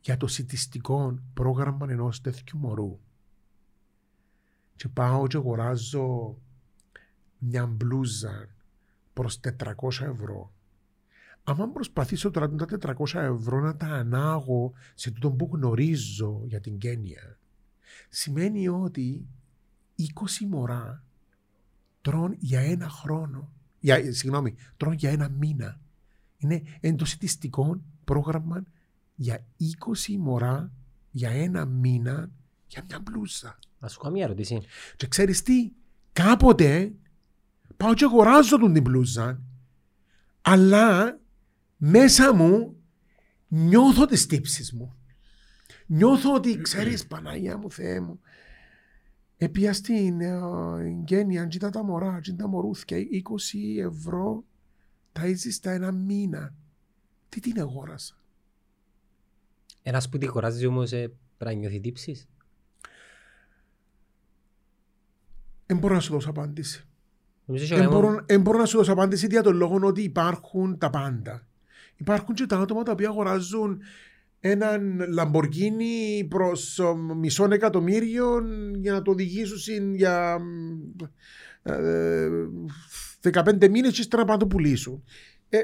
για το σιτιστικό πρόγραμμα ενός τέτοιου μωρού. Και πάω και αγοράζω μια μπλούζα προς 400 ευρώ. Άμα προσπαθήσω τώρα τα 400 ευρώ να τα ανάγω σε τούτο που γνωρίζω για την Κένια, σημαίνει ότι 20 μωρά τρών για ένα χρόνο, για, συγγνώμη, τρών για ένα μήνα. Είναι εντοσιτιστικό πρόγραμμα για 20 μωρά για ένα μήνα για μια μπλούζα. Να σου κάνω μια ερώτηση. Και ξέρεις τι, κάποτε πάω και αγοράζω τον την μπλούζα, αλλά μέσα μου νιώθω τις τύψεις μου. Νιώθω ότι ξέρεις Παναγία μου Θεέ μου Επία στην Γκένια, αν τα μωρά, αν τα μωρούθια, 20 ευρώ τα έζεις τα ένα μήνα. Τι την αγόρασα; Ένας που τη χωράζει όμως ε, πρέπει να νιώθει τύψεις. Δεν μπορώ να σου δώσω απάντηση. Νομίζω Δεν ότι μπορώ, εν μπορώ να σου δώσω απάντηση για τον λόγο ότι υπάρχουν τα πάντα. Υπάρχουν και τα άτομα τα οποία αγοράζουν έναν Λαμπορκίνι προς ο, μισό εκατομμύριο για να το οδηγήσουν για ε, 15 μήνες και ύστερα να το πουλήσουν. Ε,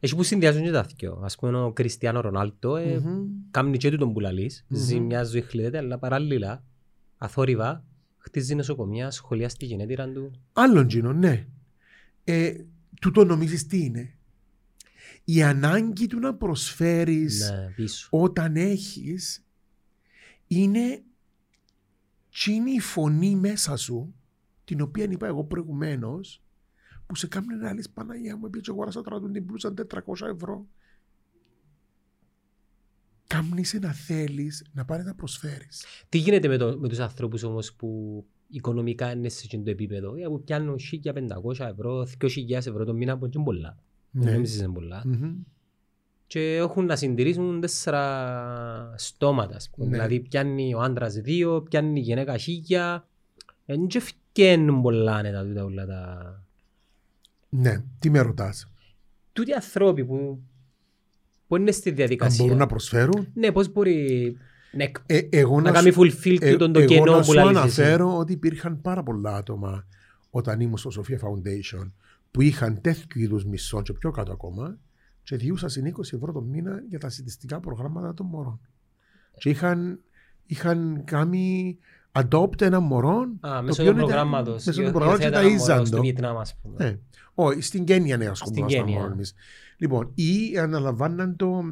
Έχει που συνδυάζουν και τα δυο. Ας πούμε ο Κριστιανό Ρονάλτο ε, μμμ. κάνει και του τον πουλαλής. Μμμ. Ζει μια ζωή χλίδεται αλλά παράλληλα αθόρυβα χτίζει νοσοκομεία, σχολεία στη γενέτειρα του. Άλλον τζίνο, ναι. Ε, τούτο νομίζεις τι είναι; Η ανάγκη του να προσφέρεις Ναι, πίσω. όταν έχεις είναι τσίνη η φωνή μέσα σου την οποία είπα εγώ προηγουμένως που σε κάνει να λες Παναγία μου επειδή αγοράσα τώρα τον την πλούσαν 400 ευρώ Κάμνησε να θέλεις να πάρεις να προσφέρεις. Τι γίνεται με, το, με τους ανθρώπους όμως που οικονομικά είναι σε εκείνο το επίπεδο, ε, που πιάνουν 1.500 ευρώ, 2.000 ευρώ το μήνα, που είναι πολλά. Ναι. Δεν νομίζεις είναι πολλά. Μμμ. Και έχουν να συντηρήσουν τέσσερα στόματα. ας πούμε. Ναι. Δηλαδή πιάνει ο άντρας δύο, πιάνει η γυναίκα χίλια. Δεν και φτιάχνουν πολλά άνετα τούτα όλα τα... Ναι, τι με ρωτάς; Τούτοι ανθρώποι που, που είναι στη Αν διαδικασία. μπορούν να προσφέρουν. Ναι, πώς μπορεί να, εκ- Ε, εγώ να να κάνει σου- fulfill Ε, τούτον το εγώ κενό να που σου λαλείς εσύ. αναφέρω ότι υπήρχαν πάρα πολλά άτομα όταν ήμουν στο Σοφία Foundation που είχαν τέτοιου είδους μισθών και πιο κάτω ακόμα και διούσαν 20 ευρώ το μήνα για τα συντηστικά προγράμματα των μωρών. Και είχαν, είχαν κάνει adopt ένα μωρό. Α, το μέσω οποίο του ήταν- προγράμματος. Μέσω του Υιοθέτει προγράμματος και ένα τα μωρό ίζαν Στο το. Βιετνάμ, ας πούμε. Ναι. Όχι, στην Κένια ναι, ασχολούμαστε Στην Κένια. μόνο εμείς. Λοιπόν, ή αναλαμβάναν το,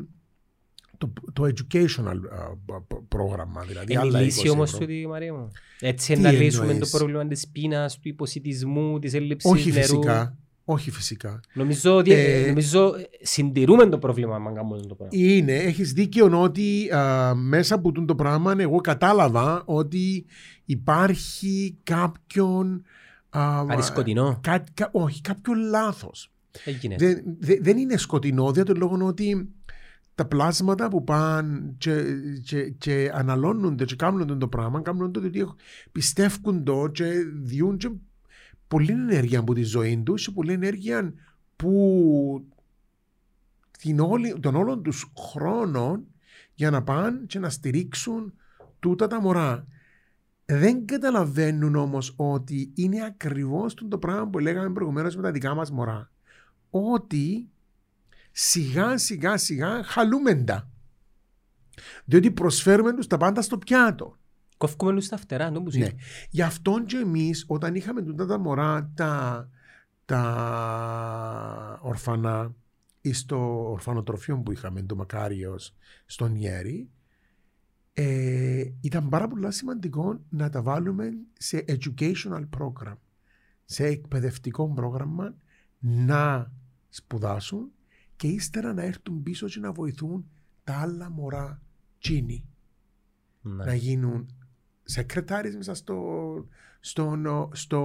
το, το educational α, π- π- πρόγραμμα. Δηλαδή, Είναι η άλλα λύση 20 όμως ευρώ. τούτη, Μαρία μου. Έτσι Τι να λύσουμε το εννοείς; πρόβλημα της πείνας, του υποσυτισμού, της έλλειψης Όχι νερού. φυσικά. Όχι φυσικά. Νομίζω ότι Ε, νομίζω συντηρούμε το πρόβλημα αν κάνουμε το πράγμα. Είναι, έχεις δίκιο ότι α, μέσα από τούτο το πράγμα εγώ κατάλαβα ότι υπάρχει κάποιον... α, Κάτι σκοτεινό. κα- κα- όχι, κάποιο λάθος. Έγινε. Δεν, δε- δεν είναι σκοτεινό, δια τον λόγο ότι τα πλάσματα που πάνε και, και, και αναλώνονται και κάνουν το πράγμα, κάνουν το ότι πιστεύουν το και διούν και πολλή ενέργεια από τη ζωή τους και πολλή ενέργεια που την όλη, τον όλων τους χρόνων για να πάνε και να στηρίξουν τούτα τα μωρά. Δεν καταλαβαίνουν όμως ότι είναι ακριβώς το το πράγμα που λέγαμε προηγουμένως με τα δικά μας μωρά. Ότι σιγά σιγά σιγά χαλούμε τα. Διότι προσφέρουμε τους τα πάντα στο πιάτο. Κόφκουμε τους τα φτερά, δεν Ναι. Γι' αυτό και εμείς όταν είχαμε τούτα τα μωρά τα, τα ορφανά ή στο ορφανοτροφείο που είχαμε το Μακάριος στον Ιέρη ε, ήταν πάρα πολύ σημαντικό να τα βάλουμε σε educational program, σε εκπαιδευτικό πρόγραμμα να σπουδάσουν και ύστερα να έρθουν πίσω και να βοηθούν τα άλλα μωρά τσίνη. Ναι. Να γίνουν σεκρετάρις μέσα στο, στο, στο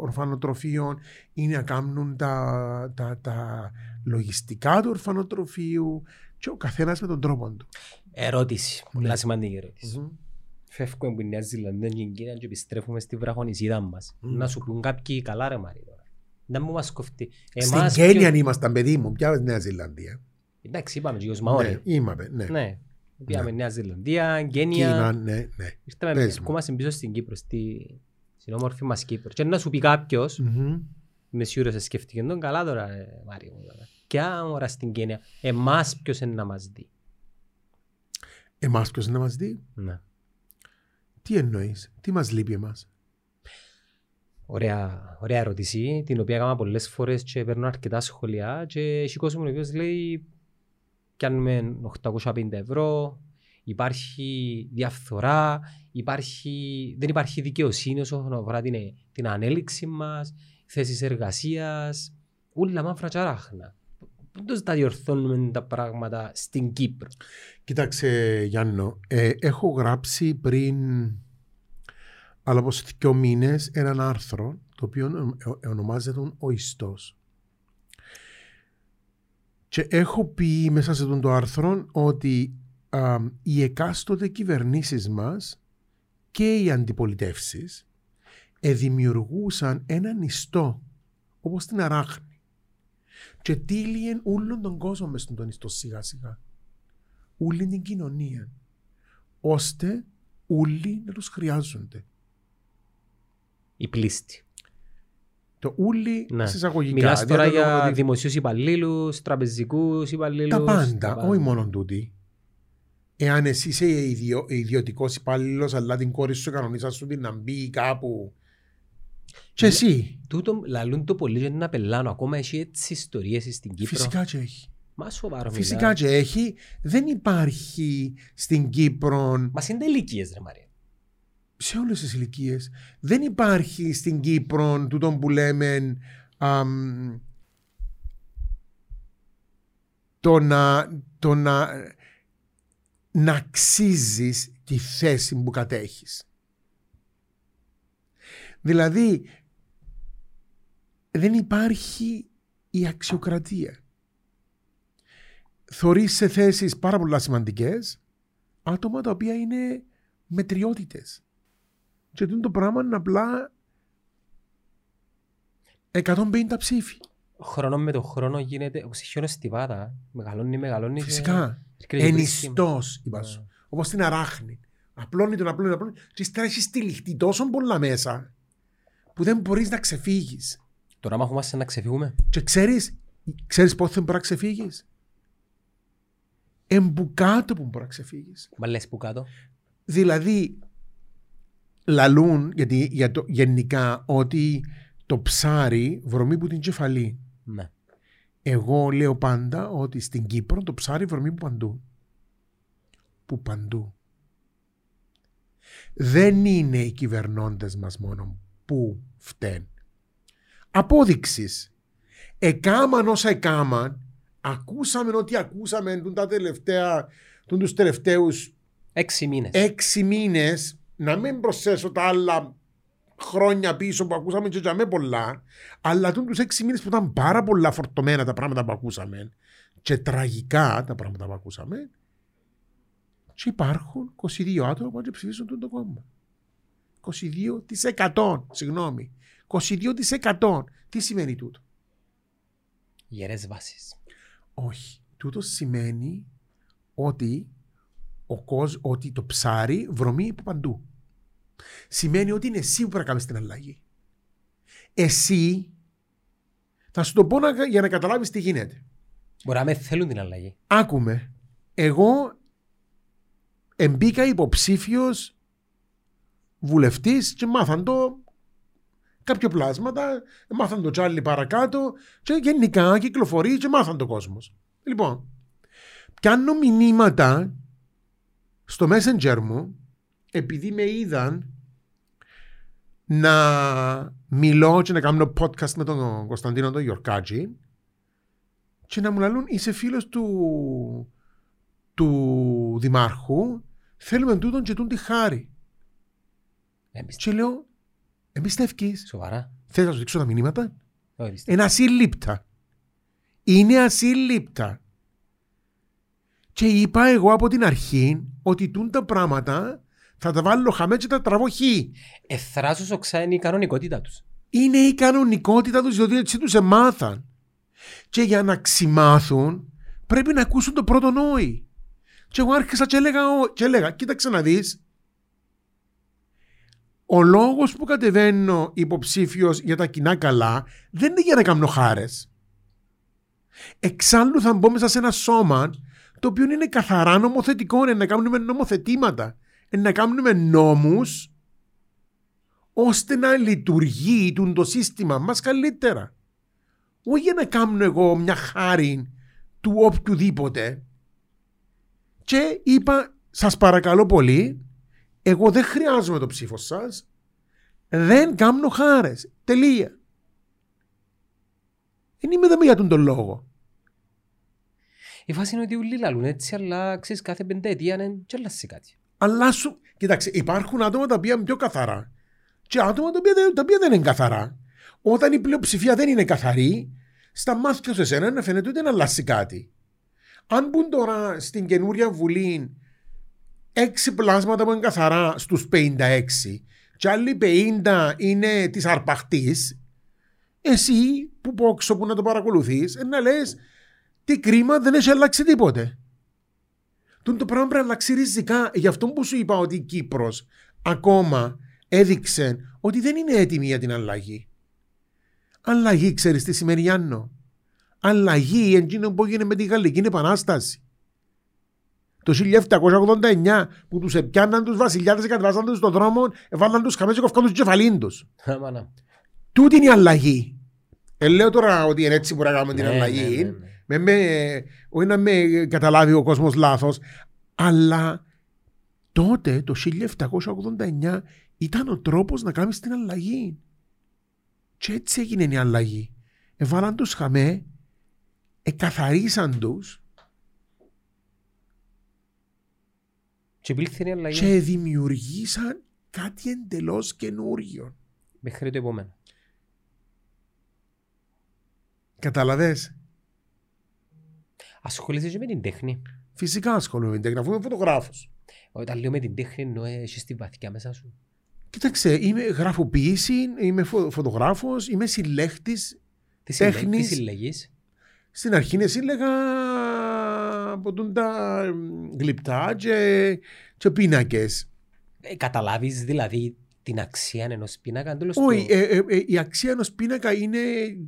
ορφανοτροφείο ή να κάνουν τα, τα, τα λογιστικά του ορφανοτροφείου και ο καθένας με τον τρόπο του. Ερώτηση, πολλά Ναι. σημαντική ερώτηση. Φεύγουμε από τη Νέα Ζηλανδία και την Κίνα και επιστρέφουμε στη βραχονισίδα μας. Μμμ. Να σου πούν κάποιοι καλά ρε Μάρι τώρα. Να μου μας κοφτεί. Στην Εμάς Κένια ποιο- ήμασταν παιδί μου, πια Νέα Ζηλανδία. Εντάξει είπαμε και ως Ναι, Μαόρι. είπαμε, ναι. Ναι. Πήγαμε Ναι. Νέα Ζηλανδία, Κίνα, Κένια. ναι, ναι. Ήρθαμε Πες μου. ερχόμαστε πίσω στην Κύπρο, στη... στην όμορφη μας Κύπρο. Και να σου πει κάποιος, Μμμ. είμαι σίγουρος σε σκέφτηκε τον καλά τώρα ρε Μάρι μου. τώρα. Ποια ώρα στην Κένια, εμάς ποιος είναι να μας δει; Εμάς ποιος να μας δει, Ναι. τι εννοείς, τι μας λείπει εμάς; Ωραία, ωραία ερώτηση, την οποία έκανα πολλές φορές και παίρνω αρκετά σχολεία και έχει κόσμο ο οποίος λέει πιάνουμε 850 ευρώ, υπάρχει διαφθορά, υπάρχει, δεν υπάρχει δικαιοσύνη όσον αφορά την, την ανέλυξη μας, θέσεις εργασίας, όλα μαύρα τσαράχνα. Πώς τα διορθώνουμε τα πράγματα στην Κύπρο; Κοίταξε Γιάννο, ε, έχω γράψει πριν αλλά από δύο μήνες έναν άρθρο το οποίο ε, ονομάζεται «Ο Ιστός». Και έχω πει μέσα σε αυτό το άρθρο ότι α, οι εκάστοτε κυβερνήσεις μας και οι αντιπολιτεύσεις ε, δημιουργούσαν έναν ιστό όπως την αράχνη και τύλιεν όλον τον κόσμο μες στον ιστό σιγά σιγά όλη την κοινωνία ώστε όλοι να τους χρειάζονται. Η πλήστη. Το όλοι Ναι. ναι. εισαγωγικά. Μιλάς τώρα δηλαδή, για ότι δημοσίους υπαλλήλους, τραπεζικούς υπαλλήλους. Τα πάντα, όχι μόνο τούτη. Εάν εσύ είσαι ιδιο, ιδιωτικός υπάλληλος, αλλά την κόρη σου κανονίσα σου την να μπει κάπου. Και Ναι. εσύ. Τούτο λαλούν το πολύ για να πελάνω. Ακόμα έχει έτσι ιστορίες στην Κύπρο. Φυσικά και έχει. Μα σοβαρό Φυσικά μιλάω. και έχει. Δεν υπάρχει στην Κύπρο Μας είναι ηλικίες ρε Μαρία. Σε όλες τις ηλικίες. Δεν υπάρχει στην Κύπρο τούτο που λέμε αμ, το να, το να, να αξίζεις τη θέση που κατέχεις. Δηλαδή, δεν υπάρχει η αξιοκρατία. Θωρείς σε θέσεις πάρα πολλά σημαντικές άτομα τα οποία είναι μετριότητες. Και τούτο το πράγμα είναι απλά 150 ψήφοι. Χρόνο με το χρόνο γίνεται οξυχιώνω στη βάτα. Μεγαλώνει, μεγαλώνει. Φυσικά. και έρχεται η κρίση. Ενιστός, είπα Ναι. σου. Όπως την αράχνη. Απλώνει τον, απλώνει τον, απλώνει. Και ύστερα έχεις τυλιχτεί τόσο πολλά μέσα που δεν μπορείς να ξεφύγεις. Τώρα μάχομαστε να ξεφύγουμε. Και ξέρεις, ξέρεις πότε δεν μπορείς να ξεφύγεις; Εμπουκάτω που μπορείς να ξεφύγεις. Μα λες που κάτω. Δηλαδή, λαλούν γιατί, για το, γενικά ότι το ψάρι βρωμεί που την κεφαλή. Ναι. Εγώ λέω πάντα ότι στην Κύπρο το ψάρι βρωμεί που παντού. Που παντού. Δεν είναι οι κυβερνώντες μας μόνο που φταίνουν. Απόδειξης. Εκάμαν όσα εκάμαν, ακούσαμε ό,τι ακούσαμε τούν τα τελευταία, τούν τους τελευταίους Έξι μήνες. έξι μήνες, να μην προσθέσω τα άλλα χρόνια πίσω που ακούσαμε και για με πολλά, αλλά τούν τους έξι μήνες που ήταν πάρα πολλά φορτωμένα τα πράγματα που ακούσαμε και τραγικά τα πράγματα που ακούσαμε και υπάρχουν 22 άτομα που να ψηφίσουν τον το κόμμα. 22% συγγνώμη. 22% τι σημαίνει τούτο; Γερές βάσεις. Όχι. Τούτο σημαίνει ότι, ο κόσμ, ότι το ψάρι βρωμεί από παντού. Σημαίνει ότι είναι εσύ που πρέπει να κάνεις την αλλαγή. Εσύ, θα σου το πω να- για να καταλάβεις τι γίνεται. Μπορεί να με θέλουν την αλλαγή. Άκουμε, εγώ εμπήκα υποψήφιος βουλευτής και μάθαν το κάποια πλάσματα, μάθαν το τσάλι παρακάτω και γενικά κυκλοφορεί και μάθαν το κόσμος. Λοιπόν, πιάνω μηνύματα στο Messenger μου, επειδή με είδαν να μιλώ και να κάνω podcast με τον Κωνσταντίνο τον Γιορκάτζη και να μου λαλούν είσαι φίλος του, του δημάρχου θέλουμε τούτον και τούν τη χάρη. Και λέω εμπιστεύκεις. Σοβαρά. Θες να σου δείξω τα μηνύματα; Όχι, Είναι ασύλληπτα. Είναι ασύλληπτα. Και είπα εγώ από την αρχή ότι τούν τα πράγματα θα τα βάλω χαμέ και τα τραβώ χ. Εθράσος οξά είναι η κανονικότητα τους. Είναι η κανονικότητα τους διότι έτσι τους εμάθαν. Και για να ξημάθουν πρέπει να ακούσουν το πρώτο νόη. Και εγώ άρχισα και έλεγα, «Ω», και έλεγα κοίταξε να δεις. Ο λόγος που κατεβαίνω υποψήφιος για τα κοινά καλά δεν είναι για να κάνω χάρες. Εξάλλου θα μπω μέσα σε ένα σώμα το οποίο είναι καθαρά νομοθετικό, είναι να κάνουμε νομοθετήματα, είναι να κάνουμε νόμους ώστε να λειτουργεί τούν το σύστημα μας καλύτερα. Όχι για να κάνω εγώ μια χάρη του οποιοδήποτε. Και είπα, σας παρακαλώ πολύ, εγώ δεν χρειάζομαι το ψήφος σας, δεν κάνω χάρες. Τελεία. Δεν είμαι εδώ για τον τον λόγο. Η φάση είναι ότι ούλοι λαλούν έτσι, αλλά ξέρεις κάθε πενταετία είναι και αλλάζει κάτι. Αλλά σου. Κοίταξε, υπάρχουν άτομα τα οποία είναι πιο καθαρά. Και άτομα τα οποία, δεν- τα οποία δεν είναι καθαρά. Όταν η πλειοψηφία δεν είναι καθαρή, στα μάτια σου εσένα να φαίνεται ότι δεν αλλάζει κάτι. Αν μπουν τώρα στην καινούρια βουλή έξι πλάσματα που είναι καθαρά στους 56 και άλλοι 50 είναι της αρπαχτής, εσύ που πόξω που να το παρακολουθείς, ε, να λες τι κρίμα δεν έχει αλλάξει τίποτε. Τον το πράγμα πρέπει να αλλάξει ριζικά. Γι' αυτό που σου είπα ότι η Κύπρος ακόμα έδειξε ότι δεν είναι έτοιμη για την αλλαγή. Αλλαγή, ξέρεις τι σημαίνει Γιάννο; Αλλαγή εκείνο που έγινε με τη Γαλλική Επανάσταση. Το 1789 που τους επιάνναν τους βασιλιάδες, κατεβάσαν τους στον δρόμο, έβαλαν τους χαμές και κοφκάν τους κεφαλήν τους. Άμα να. Τούτη είναι η αλλαγή. Ε, λέω τώρα ότι είναι έτσι που να κάνουμε την Ναι, αλλαγή. Ναι, ναι, ναι. Με, με, όχι να με καταλάβει ο κόσμος λάθος, αλλά τότε το 1789 ήταν ο τρόπος να κάνεις την αλλαγή. Και έτσι έγινε η αλλαγή. Εβάλαν τους χαμέ, εκαθαρίσαν τους Και υπήρχε η αλλαγή και δημιουργήσαν κάτι εντελώς καινούριο. μέχρι το επόμενο. Καταλαβες; Ασχολείσαι και με την τέχνη. Φυσικά ασχολούμαι με την τέχνη, αφού είμαι φωτογράφος. Όταν λέω με την τέχνη εννοώ έχεις τη βαθιά μέσα σου. Κοίταξε, είμαι γραφοποίηση, είμαι φω- φωτογράφος, είμαι συλλέχτης. Τι συλλε- Τέχνης. Τι συλλεγείς. Στην αρχή είναι σύλλεγα από τούν τα εμ, γλυπτά και, και πίνακες. Ε, καταλάβεις δηλαδή την αξία ενός πίνακα εντός Όχι, ε, ε, ε, η αξία ενός πίνακα είναι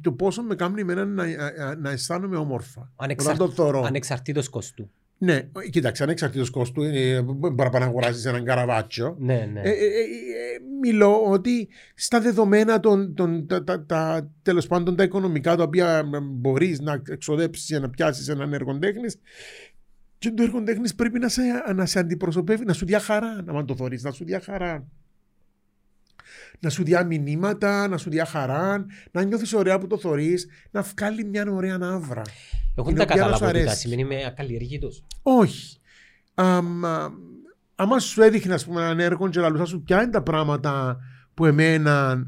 το πόσο με κάνει εμένα να, να, να αισθάνομαι όμορφα. Ανεξαρ... Όταν το θωρώ. ανεξαρτήτως κόστου. Ναι, κοίταξε, ανεξαρτήτως κόστου, ε, μπορεί να πάει να αγοράσεις έναν καραβάτσιο. Ναι, ναι. Ε, ε, ε, ε, μιλώ ότι στα δεδομένα των, των, τα, τα, τα, τέλος πάντων τα οικονομικά τα οποία μπορείς να εξοδέψεις για να πιάσεις έναν έργο τέχνης και το έργο τέχνης πρέπει να σε, να σε αντιπροσωπεύει, να σου διαχαρά, να το θωρείς, να σου διαχαρά. Να σου διά μηνύματα, να σου διαχαρά, να νιώθεις ωραία που το θωρείς, να βγάλει μια ωραία άβρα. Εγώ την δεν τα οποία να σου καταλάβω τι τα αρέσει. σημαίνει είμαι ακαλλιεργήτος. Όχι. Αμ, α, άμα σου έδειχνε ας πούμε, έναν έργο και λαλούσα σου ποια είναι τα πράγματα που εμένα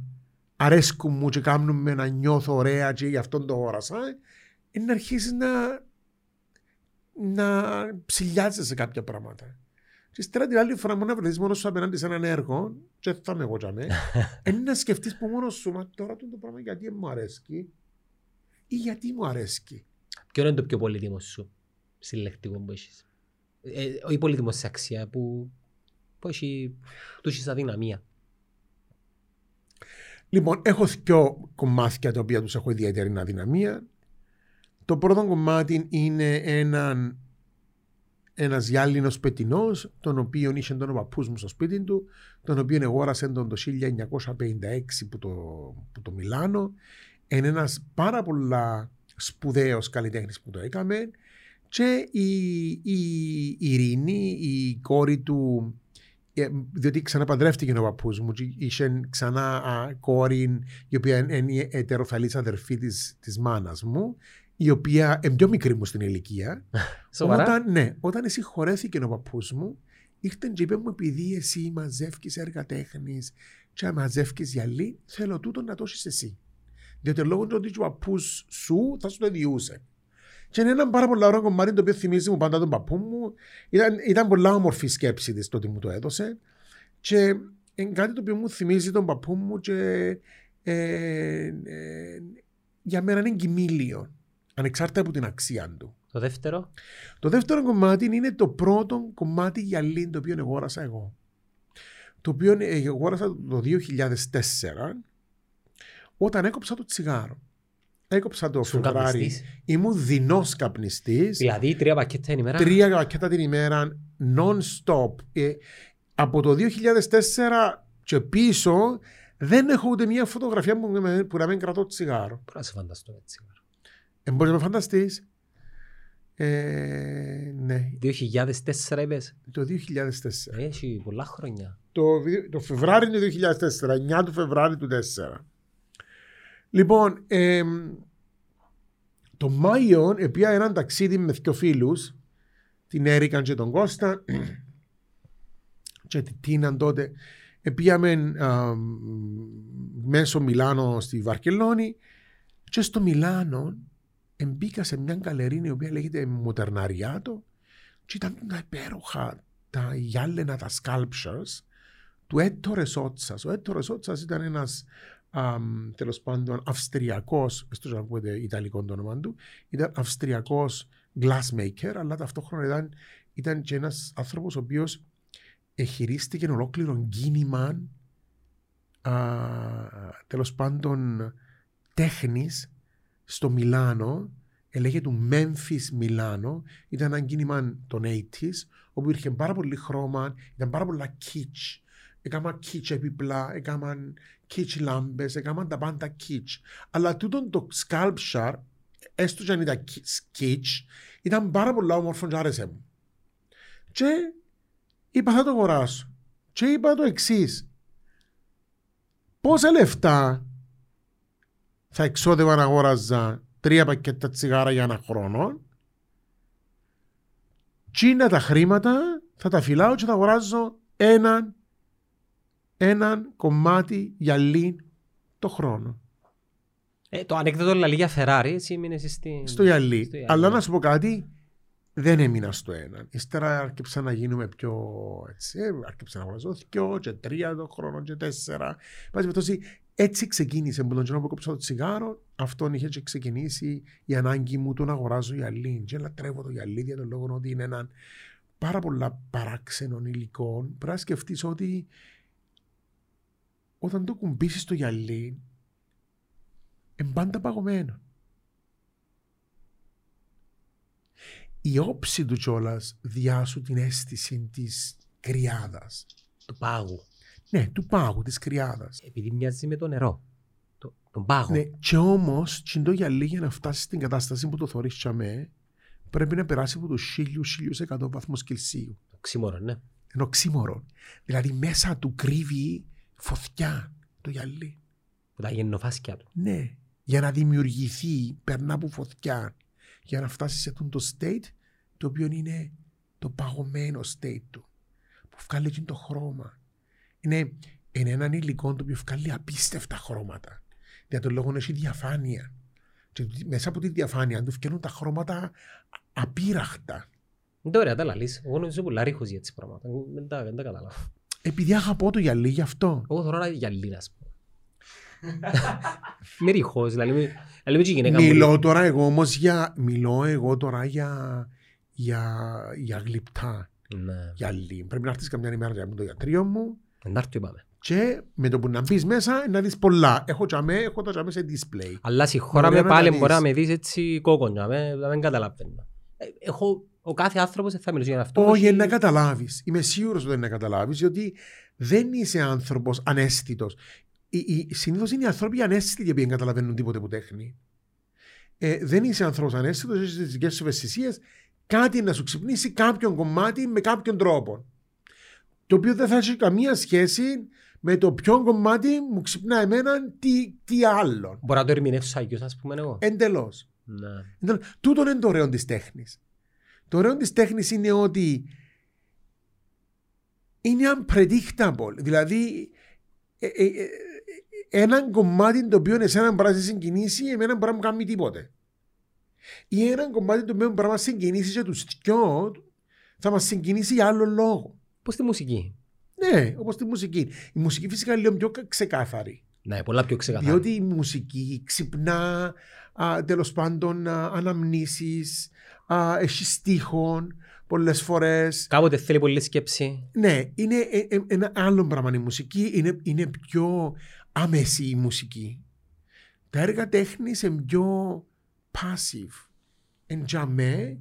αρέσκουν μου και κάνουν με να νιώθω ωραία και γι' αυτόν το όρασα, είναι να αρχίσεις να, να ψηλιάζεσαι σε κάποια πράγματα. Και ύστερα την άλλη φορά μου να βρεθείς μόνος σου απέναντι σε έναν έργο και δεν θα είμαι εγώ τζαμέ, είναι (laughs) να σκεφτείς που μόνος σου, μα τώρα αυτό το πράγμα γιατί μου αρέσκει ή γιατί μου αρέσκει. Ποιο είναι το πιο πολύτιμο σου συλλεκτικό που έχεις; Ε, όχι πολύτιμος σε αξία που, που έχει, του έχεις αδυναμία; Λοιπόν, έχω δύο κομμάτια τα οποία τους έχω ιδιαίτερη αδυναμία. Το πρώτο κομμάτι είναι έναν ένας γυάλινος πετινός, τον οποίο είχε τον παππούς μου στο σπίτι του, τον οποίο αγόρασε τον το 1956 που το, που το Μιλάνο. Είναι ένας πάρα πολλά σπουδαίος καλλιτέχνης που το έκαμε Και η, η, η Ειρήνη, η κόρη του, ε, διότι ξαναπαντρεύτηκε ο παππούς μου και είχε ξανά α, κόρη η οποία είναι η ετεροθαλής αδερφή της, της μάνας μου η οποία είναι πιο μικρή μου στην ηλικία (laughs) Σοβαρά; όταν, ναι, όταν συγχωρέθηκε ο παππούς μου ήρθε και είπε μου επειδή εσύ μαζεύκεις έργα τέχνης και μαζεύκεις γυαλί θέλω τούτο να το έχεις εσύ διότι λόγω του ότι ο παππούς σου θα σου το διούσε και είναι ένα πάρα πολύ ωραίο κομμάτι το οποίο θυμίζει μου πάντα τον παππού μου. Ήταν, ήταν πολλά όμορφη σκέψη της το ότι μου το έδωσε. Και είναι κάτι το οποίο μου θυμίζει τον παππού μου και ε, ε, για μένα είναι κοιμήλιο. Ανεξάρτητα από την αξία του. Το δεύτερο; Το δεύτερο κομμάτι είναι το πρώτο κομμάτι γυαλί το οποίο αγόρασα εγώ. Το οποίο ε, αγόρασα το 2004 όταν έκοψα το τσιγάρο. Έκοψα το Σου Φεβράρι. καπνιστής; Ήμουν δεινός καπνιστής. Δηλαδή τρία πακέτα την ημέρα; Τρία πακέτα την ημέρα, non-stop. Ε, από το 2004 και πίσω δεν έχω ούτε μία φωτογραφία που, με- που να μην κρατώ τσιγάρο. Μπορώ να σε φανταστώ έτσι. Ε, μπορείς να με φανταστείς. Ε, ναι, 2004 είπες. το 2004. Έχει πολλά χρόνια. Το, βι- το Φεβράρι του 2004, 9 του Φεβράρι του 2004. Λοιπόν, εμ, το Μάιο επία έναν ταξίδι με δύο φίλους, την Έρικα και τον Κώστα και την Τίναν τότε. Επίαμε α, μέσω Μιλάνο στη Βαρκελόνη και στο Μιλάνο μπήκα σε μια γκαλερίνη η οποία λέγεται Μοτερναριάτο και ήταν τα υπέροχα τα γυάλαινα τα sculptures του Έτο Ρεσότσας. Ο Έτο Ρεσότσας ήταν ένας αμ, τέλος πάντων αυστριακός, έστω να ακούγεται ιταλικό το όνομα του, ήταν αυστριακός glassmaker, αλλά ταυτόχρονα ήταν, ήταν και ένας άνθρωπος ο οποίος εχειρίστηκε ολόκληρο κίνημα α, τέλος πάντων τέχνης στο Μιλάνο έλεγε του Memphis Μιλάνο ήταν ένα κίνημα των 80s όπου υπήρχε πάρα πολύ χρώμα ήταν πάρα πολλά kitsch έκαναν kitsch επιπλά έκαναν kitsch λάμπες έκαναν τα πάντα kitsch αλλά τούτο το sculpture έστω και αν ήταν kitsch ήταν πάρα πολλά όμορφο και άρεσε μου. Και είπα θα το αγοράσω και είπα το εξής. πόσα λεφτά θα εξόδευα να αγόραζα τρία πακέτα τσιγάρα για ένα χρόνο. Τσίνα τα χρήματα θα τα φυλάω και θα αγοράζω έναν, έναν κομμάτι γυαλί το χρόνο. Ε, το ανέκδοτο λαλεί για Ferrari, έτσι έμεινε εσύ στη... Στο γυαλί. στο γυαλί. Αλλά να σου πω κάτι, δεν έμεινα στο ένα. Ύστερα άρχισα να γίνουμε πιο έτσι. ε, Άρχισα να αγοράζω δυο και τρία το χρόνο και τέσσερα. Πάση περιπτώσει, έτσι ξεκίνησε που τον καιρό που κόψα το τσιγάρο, αυτόν είχε και ξεκινήσει η ανάγκη μου του να αγοράζω γυαλί. Και λατρεύω το γυαλί για τον λόγο ότι είναι ένα πάρα πολλά παράξενο υλικό. Πρέπει να σκεφτείς ότι όταν το κουμπίσεις το γυαλί, είναι πάντα παγωμένο. Η όψη του κιόλας διάσου την αίσθηση της κρυάδας. του πάγου. Ναι, του πάγου, της κρυάδας. Επειδή μοιάζει με το νερό. Το, τον πάγο. Ναι, και όμως, το γυαλί για να φτάσει στην κατάσταση που το θωρεί τσαμέ, πρέπει να περάσει από του 1000-1100 βαθμού Κελσίου. Το ξύμορο, ναι. Είναι οξύμορο. Δηλαδή μέσα του κρύβει φωτιά το γυαλί. Που τα γεννοφάσκια του. Ναι, για να δημιουργηθεί, περνά από φωτιά, για να φτάσει σε αυτό το state, το οποίο είναι το παγωμένο state του, που βγάλει εκείνο το χρώμα. Είναι, είναι έναν υλικό το οποίο βγάλει απίστευτα χρώματα. Για τον λόγο έχει διαφάνεια. Και μέσα από τη διαφάνεια του βγαίνουν τα χρώματα απείραχτα. Είναι ωραία τα λαλείς. Εγώ νομίζω πολλά ρίχος για έτσι πράγματα. Δεν τα, δεν τα καταλάβω. Επειδή αγαπώ το γυαλί γι' αυτό. Εγώ θέλω να γυαλί, να σου πω. Είμαι ρίχος, δηλαδή είμαι- δηλαδή είμαι και η γυναίκα μου. Μιλώ τώρα εγώ όμως για, μιλώ εγώ τώρα για, για, για γλυπτά Ναι. γυαλί. Πρέπει να έρθεις καμιά ημέρα για το γιατρείο μου Εντάξει, είπαμε. και με το που να μπεις μέσα να δεις πολλά. Έχω τσαμέ, έχω τα τσαμέ σε display. Αλλά συγχώρα Ωραία με να πάλι τα μπορεί να δεις. με δεις έτσι κόκονια, με, δεν καταλαβαίνω. Ε, Έχω, ο κάθε άνθρωπος δεν θα μιλήσει για αυτό. Όχι, έχει- να καταλάβεις. Είμαι σίγουρος ότι δεν να καταλάβεις, διότι δεν είσαι άνθρωπος ανέστητος. Οι, οι, συνήθως είναι οι άνθρωποι ανέστητοι οι οποίοι δεν καταλαβαίνουν τίποτε που τέχνη. Ε, δεν είσαι άνθρωπος ανέστητος, έχεις τις δικές σου ευαισθησίες κάτι να σου ξυπνήσει κάποιον κομμάτι με κάποιον τρόπο. Το οποίο δεν θα έχει καμία σχέση με το ποιο κομμάτι μου ξυπνά εμένα τι, τι άλλο. Μπορώ να το ερμηνεύσω αγιώς, ας πούμε εγώ. Εντελώς. Ναι. Τούτο είναι το ωραίο της τέχνης. Το ωραίο της τέχνης είναι ότι είναι unpredictable. Δηλαδή, ε, ε, ε, ένα κομμάτι το οποίο εσένα μπορεί να σε συγκινήσει, εμένα μπορεί να μου κάνει τίποτε. Ή ένα κομμάτι το οποίο μπορεί να μας συγκινήσει και τους δυο, θα μας συγκινήσει για άλλο λόγο. Πώ τη μουσική. Ναι, όπως τη μουσική. Η μουσική φυσικά είναι λίγο πιο ξεκάθαρη. Ναι, πολλά πιο ξεκάθαρη. Διότι η μουσική ξυπνά τέλος πάντων αναμνήσεις, έχει στίχων πολλές φορές. Κάποτε θέλει πολλή σκέψη. Ναι, είναι ε, ε, ένα άλλο πράγμα η μουσική. Είναι, είναι πιο άμεση η μουσική. Τα έργα τέχνης είναι πιο passive. Εν τζαμέ,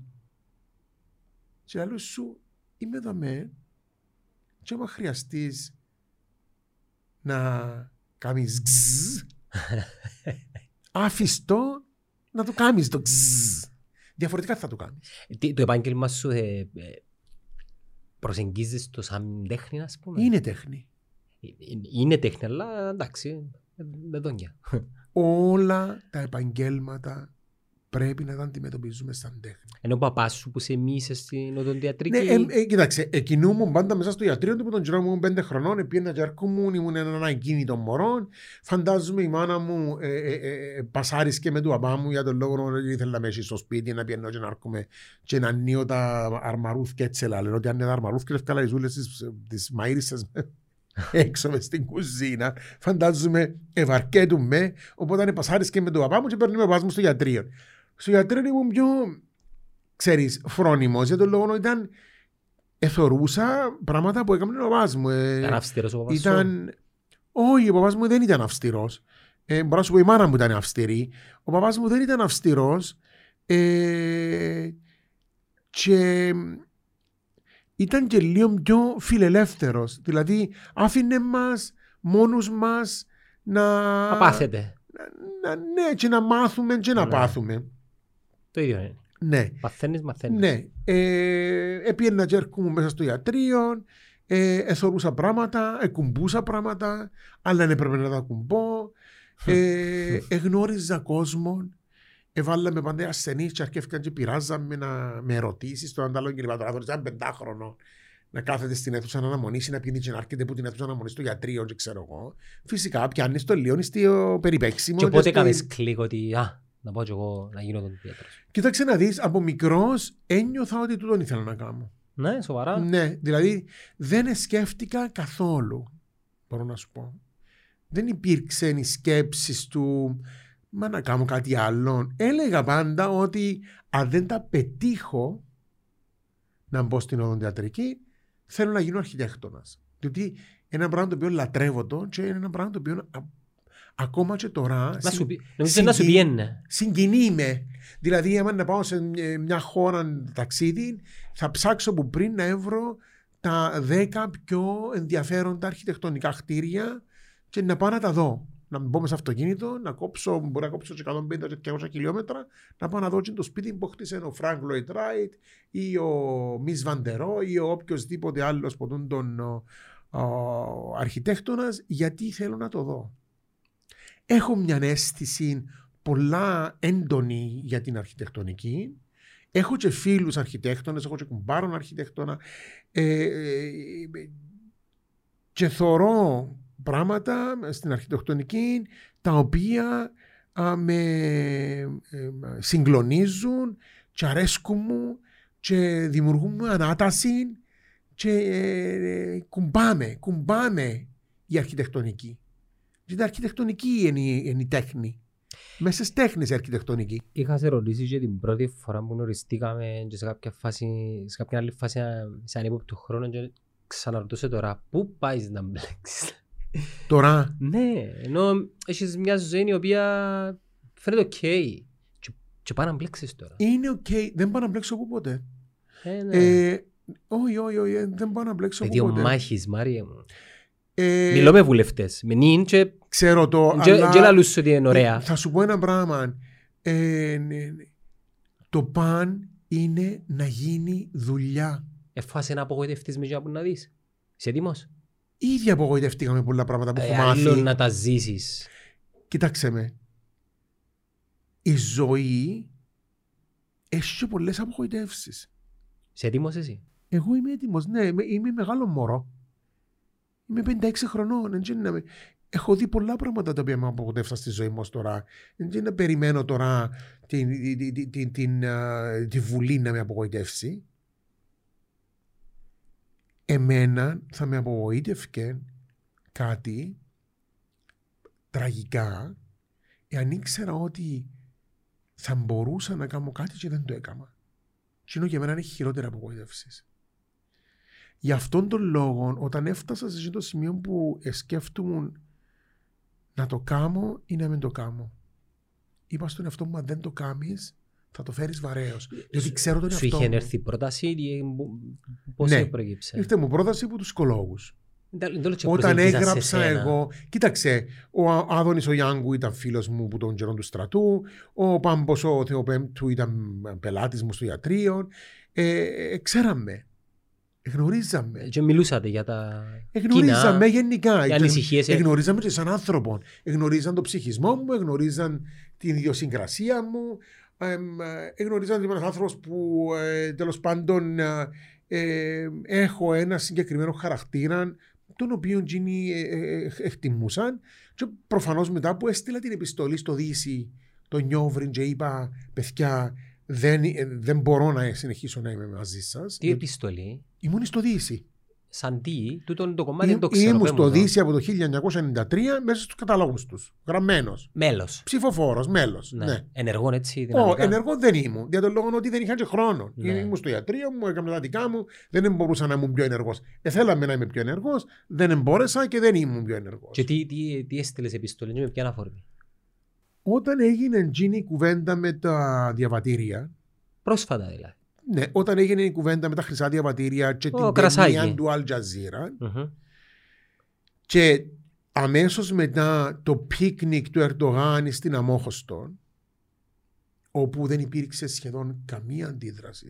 και άλλος σου είμαι εδώ με, και άμα χρειαστείς να κάνεις γκζ, αφιστό να το κάνεις το γκζ. Διαφορετικά θα το κάνεις. Τι, το επάγγελμα σου ε, ε, προσεγγίζεις το σαν τέχνη, ας πούμε; Είναι τέχνη. Ε, είναι τέχνη, αλλά εντάξει, με δόνια. Όλα τα επαγγέλματα πρέπει να τα αντιμετωπίζουμε σαν τέχνη. Ενώ ο παπάς σου που σε μίσε στην οδοντιατρική. Ναι, ε, ε, κοιτάξτε, εκείνου πάντα μέσα στο ιατρείο του που τον καιρό μου πέντε χρονών, πήγαινα και αρκούμουν, ήμουν ένα ακίνητο μωρό. Φαντάζομαι η μάνα μου ε, ε, ε, ε πασάρισκε με του παπά μου για τον λόγο ότι ήθελα να με στο σπίτι, να πιένω και να έρχομαι και να νιώ τα αρμαρούθια έτσι λένε ότι αν είναι τα αρμαρούθια, ευκάλα οι ζούλες της μαΐρισσας (laughs) έξω μες στην κουζίνα. Φαντάζομαι ευαρκέτουμε, οπότε πασάρισκε με του παπά μου και παίρνει με παπάς μου στο ιατρείο. Στο γιατρό ήμουν πιο, ξέρεις, φρόνιμος για τον λόγο ότι ήταν εθωρούσα πράγματα που έκαμε ο παπάς μου. Ε, ήταν αυστηρός ο παπάς ήταν... Όχι, ο παπάς μου δεν ήταν αυστηρός. Ε, μπορώ να σου πω η μάνα μου ήταν αυστηρή. Ο παπάς μου δεν ήταν αυστηρός. Ε, και ήταν και λίγο πιο φιλελεύθερος. Δηλαδή άφηνε μας μόνους μας να... Να πάθετε. Να, ναι, και να μάθουμε και να ναι. πάθουμε. Το ίδιο είναι. Ναι. Μαθαίνεις, μαθαίνεις. Ναι. Ε, Επίαινα και έρχομαι μέσα στο ιατρείο, ε, εθωρούσα πράγματα, εκουμπούσα πράγματα, αλλά δεν έπρεπε να τα κουμπώ. Ε, (laughs) εγνώριζα κόσμο. Εβάλαμε πάντα ασθενείς και αρκεύκαν και πειράζαμε να, με ερωτήσεις στον αντάλλον κινηματογράφο. Ήταν πεντάχρονο να κάθεται στην αίθουσα να αναμονήσει, να πιένει και να έρχεται που την αίθουσα να αναμονήσει στο γιατρείο, και ξέρω εγώ. Φυσικά πιάνεις το λίγο στο περιπέξιμο. Και οπότε έκανε κλικ ότι α, να πάω και εγώ να γίνω τον Πέτρος. Κοίταξε να δεις, από μικρός ένιωθα ότι τούτον ήθελα να κάνω. Ναι, σοβαρά. Ναι, δηλαδή δεν σκέφτηκα καθόλου. Μπορώ να σου πω. Δεν υπήρξε η σκέψη του μα να κάνω κάτι άλλο. Έλεγα πάντα ότι αν δεν τα πετύχω να μπω στην οδοντιατρική, θέλω να γίνω αρχιτέκτονας. Διότι ένα πράγμα το οποίο λατρεύω το και είναι ένα πράγμα το οποίο ακόμα και τώρα. Να σου, συγκι... να σου πιένε. Συγκινεί με. Δηλαδή, άμα να πάω σε μια χώρα ταξίδι, θα ψάξω που πριν να έβρω τα δέκα πιο ενδιαφέροντα αρχιτεκτονικά κτίρια και να πάω να τα δω. Να μπω μέσα στο αυτοκίνητο, να κόψω, μπορεί να κόψω 150-200 χιλιόμετρα, να πάω να δω το σπίτι που χτίσε ο Φρανκ Λόιτ Ράιτ ή ο Μι Βαντερό ή ο οποιοδήποτε άλλος από τον αρχιτέκτονας, γιατί θέλω να το δω έχω μια αίσθηση πολλά έντονη για την αρχιτεκτονική. Έχω και φίλους αρχιτέκτονες, έχω και κουμπάρων αρχιτέκτονα ε, ε, και θωρώ πράγματα στην αρχιτεκτονική τα οποία με ε, συγκλονίζουν και αρέσκουν μου και δημιουργούν μου ανάταση και ε, κουμπάμε, κουμπάμε η αρχιτεκτονική. Γιατί αρχιτεκτονική είναι η, είναι η τέχνη. Μέσα στις τέχνες η αρχιτεκτονική. Είχα σε ρωτήσει για την πρώτη φορά που γνωριστήκαμε και σε κάποια, φάση, σε κάποια άλλη φάση σε ανύποπτο χρόνο και ξαναρωτούσε τώρα πού πάεις να μπλέξεις; Τώρα; ναι, ενώ έχεις μια ζωή η οποία φαίνεται OK. Okay. Και, και πάει να μπλέξεις τώρα. Είναι OK. Okay. Δεν πάω να μπλέξω εγώ ποτέ. Ε, ναι. ε, όχι, όχι, όχι, δεν πάω να μπλέξω εγώ ποτέ. Παιδί ο μάχης, Μάρια μου. Ε, Μιλώ με βουλευτές. Με νυν και... Ξέρω το, και, αλλά... Και λαλούς ότι είναι ωραία. Θα σου πω ένα πράγμα. Ε, ναι, ναι. το παν είναι να γίνει δουλειά. Εφάσαι να απογοητευτείς με που να δεις. Είσαι έτοιμος; Ήδη απογοητευτήκαμε πολλά πράγματα που Ε, έχω άλλο μάθει. να τα ζήσεις. Κοίταξε με. Η ζωή έχει πολλές απογοητεύσεις. Είσαι έτοιμος εσύ; Εγώ είμαι έτοιμος, ναι, είμαι, είμαι μεγάλο μωρό. Είμαι 56 χρονών. έτσι είναι να με- Έχω δει πολλά πράγματα τα οποία με απογοητεύσαν στη ζωή μου ως τώρα. Δεν είναι να περιμένω τώρα την, την, την, την, την, α, τη Βουλή να με απογοητεύσει. Εμένα θα με απογοήτευκε κάτι τραγικά εάν ήξερα ότι θα μπορούσα να κάνω κάτι και δεν το έκανα. Και είναι για μένα είναι χειρότερα απογοήτευση. Γι' αυτόν τον λόγο, όταν έφτασα σε αυτό το σημείο που σκέφτομαι να το κάνω ή να μην το κάνω, είπα στον εαυτό μου: Αν δεν το κάνει, θα το φέρεις βαρέως. Γιατί ξέρω τον Σου εαυτό είχε μου. έρθει πρόταση ή πώς Ναι. προέκυψε; Ήρθε μου πρόταση από τους ψυχολόγου. Δεν- δεν το και Όταν προσεγγίζα σε έγραψα σένα. εγώ. Κοίταξε, ο Α- Άδωνης ο Γιάνγκου ήταν φίλος μου που τον καιρό του στρατού. Ο Πάμπος ο Θεοπέμπτου ήταν πελάτης μου στο ιατρείο. Ε, ε, ξέραμε. Γνωρίζαμε. Και μιλούσατε για τα Εγνωρίζαμε κοινά, γενικά. οι ανησυχίες. ε, Εγνωρίζαμε και σαν άνθρωπο. Εγνωρίζαν τον ψυχισμό μου, εγνωρίζαν την ιδιοσυγκρασία μου. εμ, ε, εγνωρίζαν ότι είμαι ένας άνθρωπος που ε, τέλος πάντων ε, ε, έχω ένα συγκεκριμένο χαρακτήρα τον οποίο εκείνοι ε, ε, ε, εκτιμούσαν. Και προφανώς μετά που έστειλα την επιστολή στο Δύση, το Νιόβριν, και είπα: Παιδιά, δεν, ε, δεν μπορώ να συνεχίσω να είμαι μαζί σας. Τι επιστολή, Ήμουν στο Δύση. σαν τι, τούτο το κομμάτι δεν το Ή- ξέρω. Ήμουν πες στο μου το. Δύση από το 1993 μέσα στους καταλόγους τους. Γραμμένος. Μέλος. Ψηφοφόρος, μέλος. Ναι. Ναι. Ενεργών έτσι Ω, δυναμικά. ενεργό δεν ήμουν. Για τον λόγο ότι δεν είχα και χρόνο. Ναι. Ήμουν στο ιατρείο μου, έκανα τα δικά μου, δεν μπορούσα να ήμουν πιο ενεργός. Ε, θέλαμε να είμαι πιο ενεργός, δεν μπόρεσα και δεν ήμουν πιο ενεργός. Και τι, τι, τι έστειλες επιστολή και με ποια αφορμή. Όταν έγινε εκείνη η κουβέντα με τα διαβατήρια, Πρόσφατα δηλαδή. Ναι, όταν έγινε η κουβέντα με τα χρυσά διαβατήρια και Ω, την κρασάκι. ταινία του Al Jazeera, Μμμ. Και αμέσως μετά το πίκνικ του Ερντογάν στην Αμόχωστο, όπου δεν υπήρξε σχεδόν καμία αντίδραση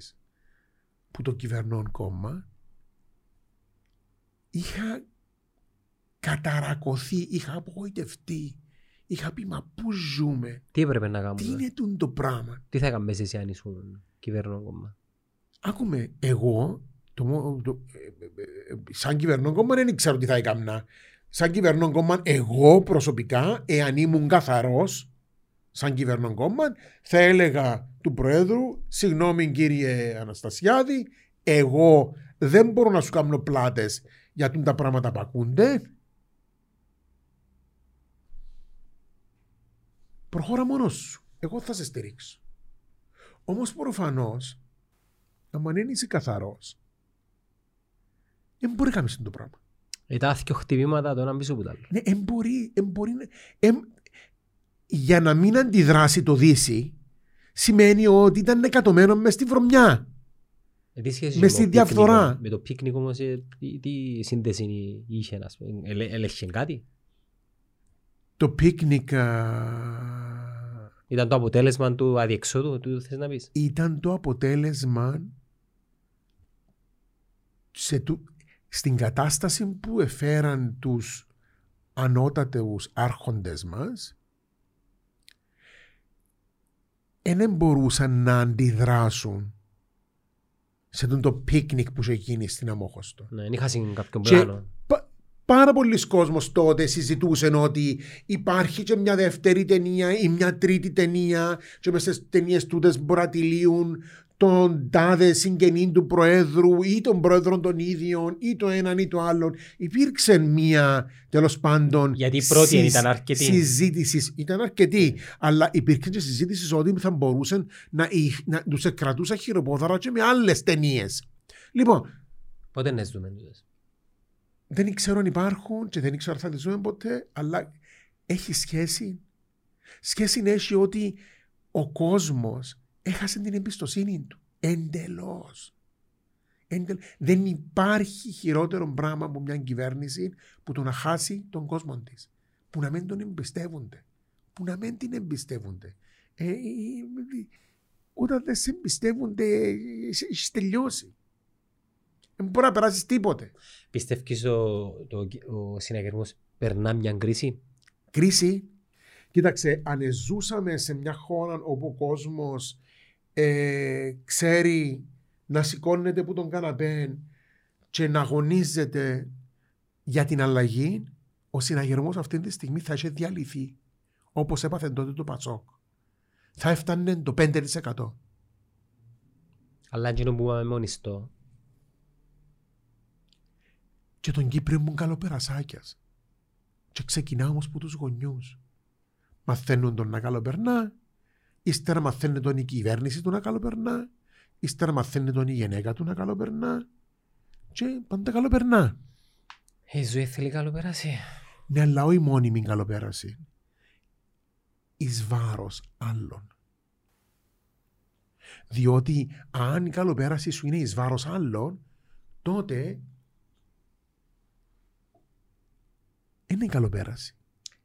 που το κυβερνών κόμμα, είχα καταρακωθεί, είχα απογοητευτεί. Είχα πει, μα πού ζούμε, Τι έπρεπε να τι κάνουμε; είναι τούτο το πράγμα; Τι θα έκαμε εσύ αν ήσουν κυβερνών κόμμα; Άκουμε, εγώ, το, μο- το, ε, ε, ε, σαν κυβερνών κόμμα δεν ξέρω τι θα έκανα. Σαν κυβερνών κόμμα, εγώ προσωπικά, εάν ήμουν καθαρός, σαν κυβερνών κόμμα, θα έλεγα του Προέδρου, συγγνώμη κύριε Αναστασιάδη, εγώ δεν μπορώ να σου κάνω πλάτες για τούτα τα πράγματα που ακούνται. Προχώρα μόνος σου. Εγώ θα σε στηρίξω. Όμως προφανώς αν δεν είσαι καθαρός, δεν μπορεί να κάνεις το πράγμα. Ήταν και χτυπήματα το ένα πίσω που τα άλλο. Ναι, δεν μπορεί, εν μπορεί να- εν- για να μην αντιδράσει το Δύση, σημαίνει ότι ήταν εκατομένος μες στη βρωμιά. Ε, Τι σχέση Μες με στη το πίκνικ, διαφθορά. Με το πίκνικ όμως, ε, τι, τι σύνδεση είχε, ας πούμε, ελε- έλεγχε κάτι; Το πίκνικ α, Ήταν το αποτέλεσμα του αδιεξόδου, του θες να πεις; ήταν το αποτέλεσμα σε του- στην κατάσταση που εφέραν τους ανώτατους άρχοντες μας δεν μπορούσαν να αντιδράσουν σε τον το πίκνικ που είχε γίνει στην Αμόχωστο. Ναι, δεν είχα συν κάποιον Και πλάνο. πα- πάρα πολλοί κόσμος τότε συζητούσαν ότι υπάρχει και μια δεύτερη ταινία ή μια τρίτη ταινία και μέσα στις ταινίες τούτες μπορεί να τυλίουν τον τάδε συγγενή του Προέδρου ή των Πρόεδρων των ίδιων ή το έναν ή το άλλον. Υπήρξε μια τέλος πάντων Γιατί η πρώτη ήταν αρκετή. συζήτησης. Ήταν αρκετή. Αλλά υπήρξε και συζήτησης ότι θα μπορούσαν να, ειχ- να τους κρατούσαν χειροπόδαρα και με άλλες ταινίες. Λοιπόν, Πότε να ζούμε τούτες; δεν ξέρω αν υπάρχουν και δεν ξέρω αν θα τις ζούμε ποτέ, αλλά έχει σχέση. Σχέση έχει ότι ο κόσμος έχασε την εμπιστοσύνη του. Εντελώς. Εντελ... Δεν υπάρχει χειρότερο πράγμα από μια κυβέρνηση που το να χάσει τον κόσμο της. Που να μην τον εμπιστεύονται. Που να μην την εμπιστεύονται. Ε, ε, ε, όταν δεν σε εμπιστεύονται, έχει τελειώσει. Δεν μπορεί να περάσεις τίποτε. Πιστεύεις ο, το, ο συναγερμός περνά μια κρίση; Κρίση. Κοίταξε, αν ζούσαμε σε μια χώρα όπου ο κόσμος ε, ξέρει να σηκώνεται από τον καναπέ και να αγωνίζεται για την αλλαγή, ο συναγερμός αυτή τη στιγμή θα έχει διαλυθεί. Όπως έπαθε τότε το Πατσόκ. Θα έφτανε το 5%. Αλλά αν που είπαμε μονιστό. Και τον Κύπριο μου καλοπερασάκιας. Και ξεκινά όμως από τους γονιούς. Μαθαίνουν τον να καλοπερνά, ύστερα μαθαίνουν τον η κυβέρνηση του να καλοπερνά, ύστερα μαθαίνουν τον η γυναίκα του να καλοπερνά και πάντα καλοπερνά. Η ζωή θέλει καλοπέραση. Ναι, αλλά όχι μόνιμη καλοπέραση. Εις βάρος άλλων. Διότι αν η καλοπέραση σου είναι εις βάρος άλλων, τότε είναι η καλοπέραση.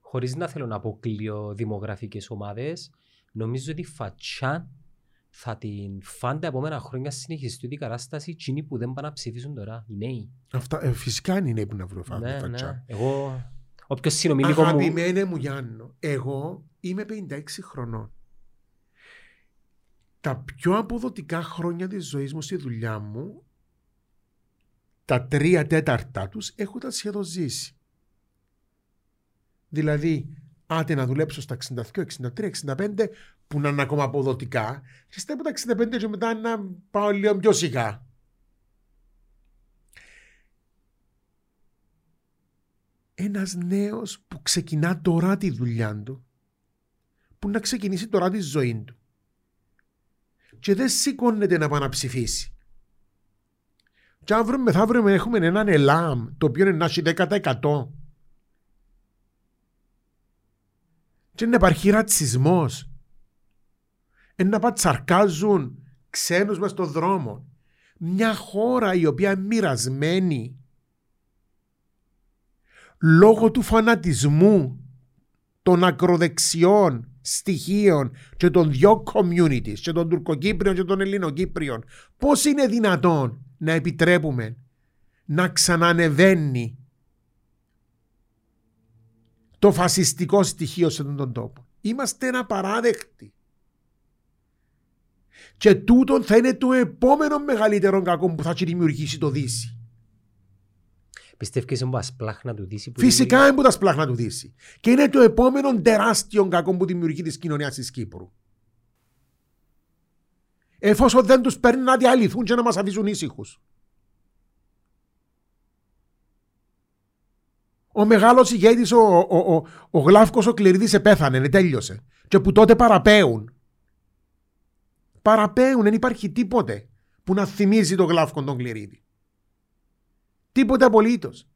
Χωρίς να θέλω να αποκλείω δημογραφικές ομάδες, νομίζω ότι φατσά θα την φάνε τα επόμενα χρόνια συνεχιστεί την κατάσταση εκείνοι που δεν πάνε να ψηφίσουν τώρα, οι νέοι. Αυτά, ε, φυσικά είναι οι νέοι που να βρουν Ναι, φατσά. ναι. Εγώ, όποιος συνομιλικό μου... Αγαπημένε μου Γιάννο, εγώ είμαι 56 χρονών. Τα πιο αποδοτικά χρόνια της ζωής μου στη δουλειά μου, τα τρία τέταρτα τους έχω τα σχεδόν ζήσει. Δηλαδή, άντε να δουλέψω στα 62, 63, 65, που να είναι ακόμα αποδοτικά, και στα από τα 65 και μετά να πάω λίγο πιο σιγά. Ένας νέος που ξεκινά τώρα τη δουλειά του, που να ξεκινήσει τώρα τη ζωή του και δεν σηκώνεται να πάει να ψηφίσει. Και αύριο μεθαύριο έχουμε έναν ΕΛΑΜ το οποίο είναι να έχει 10% και να υπάρχει ρατσισμός να πατσαρκάζουν ξένους μες στον δρόμο. Μια χώρα η οποία είναι μοιρασμένη λόγω του φανατισμού των ακροδεξιών στοιχείων και των δυο communities και των Τουρκοκύπριων και των Ελληνοκύπριων πώς είναι δυνατόν να επιτρέπουμε να ξανανεβαίνει το φασιστικό στοιχείο σε αυτόν τον τόπο. Είμαστε ένα παράδεκτη. Και τούτο θα είναι το επόμενο μεγαλύτερο κακό που θα έχει δημιουργήσει το Δύση. Πιστεύεις ότι σπλάχνα του Δύση που Φυσικά είναι που τα σπλάχνα του Δύση. Και είναι το επόμενο τεράστιο κακό που δημιουργεί της κοινωνίας της Κύπρου. Εφόσον δεν τους παίρνει να διαλυθούν και να μας αφήσουν ήσυχους. Ο μεγάλος ηγέτης, ο, ο, ο, ο Γλάφκος ο Κληρίδη, επέθανε, τέλειωσε. Και που τότε παραπέουν. Παραπέουν, δεν υπάρχει τίποτε που να θυμίζει τον Γλάφκο τον Κληρίδη. Τίποτε απολύτως.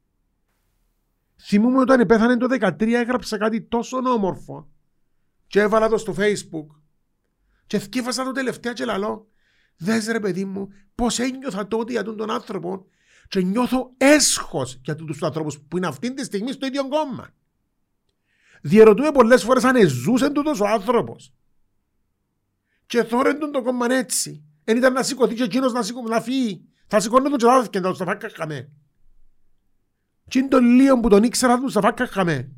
Θυμούμαι όταν επέθανε το 13 έγραψα κάτι τόσο όμορφο και έβαλα το στο facebook και θκίβασα το τελευταία και λαλό δες ρε παιδί μου πως ένιωθα τότε για τον, τον άνθρωπο και νιώθω έσχος για τους ανθρώπους που είναι αυτή τη στιγμή στο ίδιο κόμμα. Διερωτούμε πολλές φορές αν ζούσε τούτος ο άνθρωπος. Και τώρα τον το κόμμα έτσι. Εν ήταν να σηκωθεί και εκείνος να, σηκω, να φύγει. Θα σηκώνει τον και θα και θα φάκα χαμέ. Και είναι το λίγο που τον ήξερα τους θα φάκα χαμέ.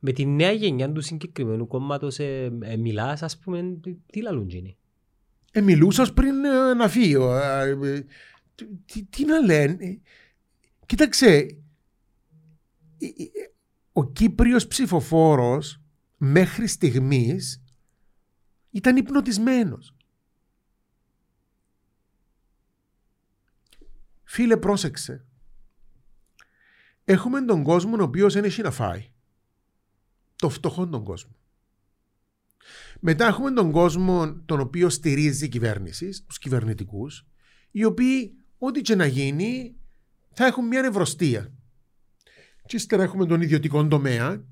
Με τη νέα γενιά του συγκεκριμένου κόμματος ε, ε, μιλάς, ας πούμε, τι λαλούν γίνει. Ε, μιλούσας πριν ε, να φύγει. Ε, ε, τι, τι να λένε; Κοίταξε, ο Κύπριος ψηφοφόρος μέχρι στιγμής ήταν υπνοτισμένος. Φίλε πρόσεξε. Έχουμε τον κόσμο ο οποίος δεν έχει να φάει. Το φτωχό τον κόσμο. Μετά έχουμε τον κόσμο τον οποίο στηρίζει η κυβέρνηση, τους κυβερνητικούς, οι οποίοι ό,τι και να γίνει θα έχουν μια νευρωστία. Και ύστερα έχουμε τον ιδιωτικό τομέα,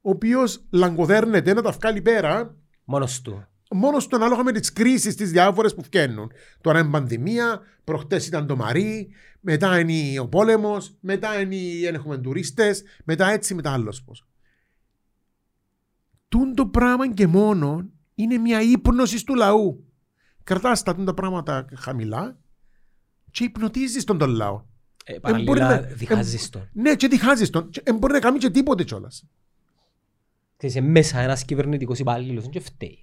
ο οποίος λαγκοδέρνεται να τα βγάλει πέρα. Μόνος του. Μόνος του ανάλογα με τις κρίσεις τις διάφορες που φτιάχνουν. Τώρα είναι πανδημία, προχτές ήταν το Μαρί, μετά είναι ο πόλεμος, μετά είναι οι έχουμε τουρίστες, μετά έτσι, μετά άλλος πώς. Τούν το πράγμα και μόνο Είναι μια ύπνοση του λαού. Κρατάς τα τα πράγματα χαμηλά και υπνοτίζεις τον τον λαό. Ε, μπορεί παραλληλά να- διχάζεις τον. Ναι, και διχάζεις τον. Και, ε, μπορεί να κάνει και τίποτε κιόλας. Ξέρεις, ε, μέσα ένας κυβερνητικός υπάλληλος δεν και φταίει.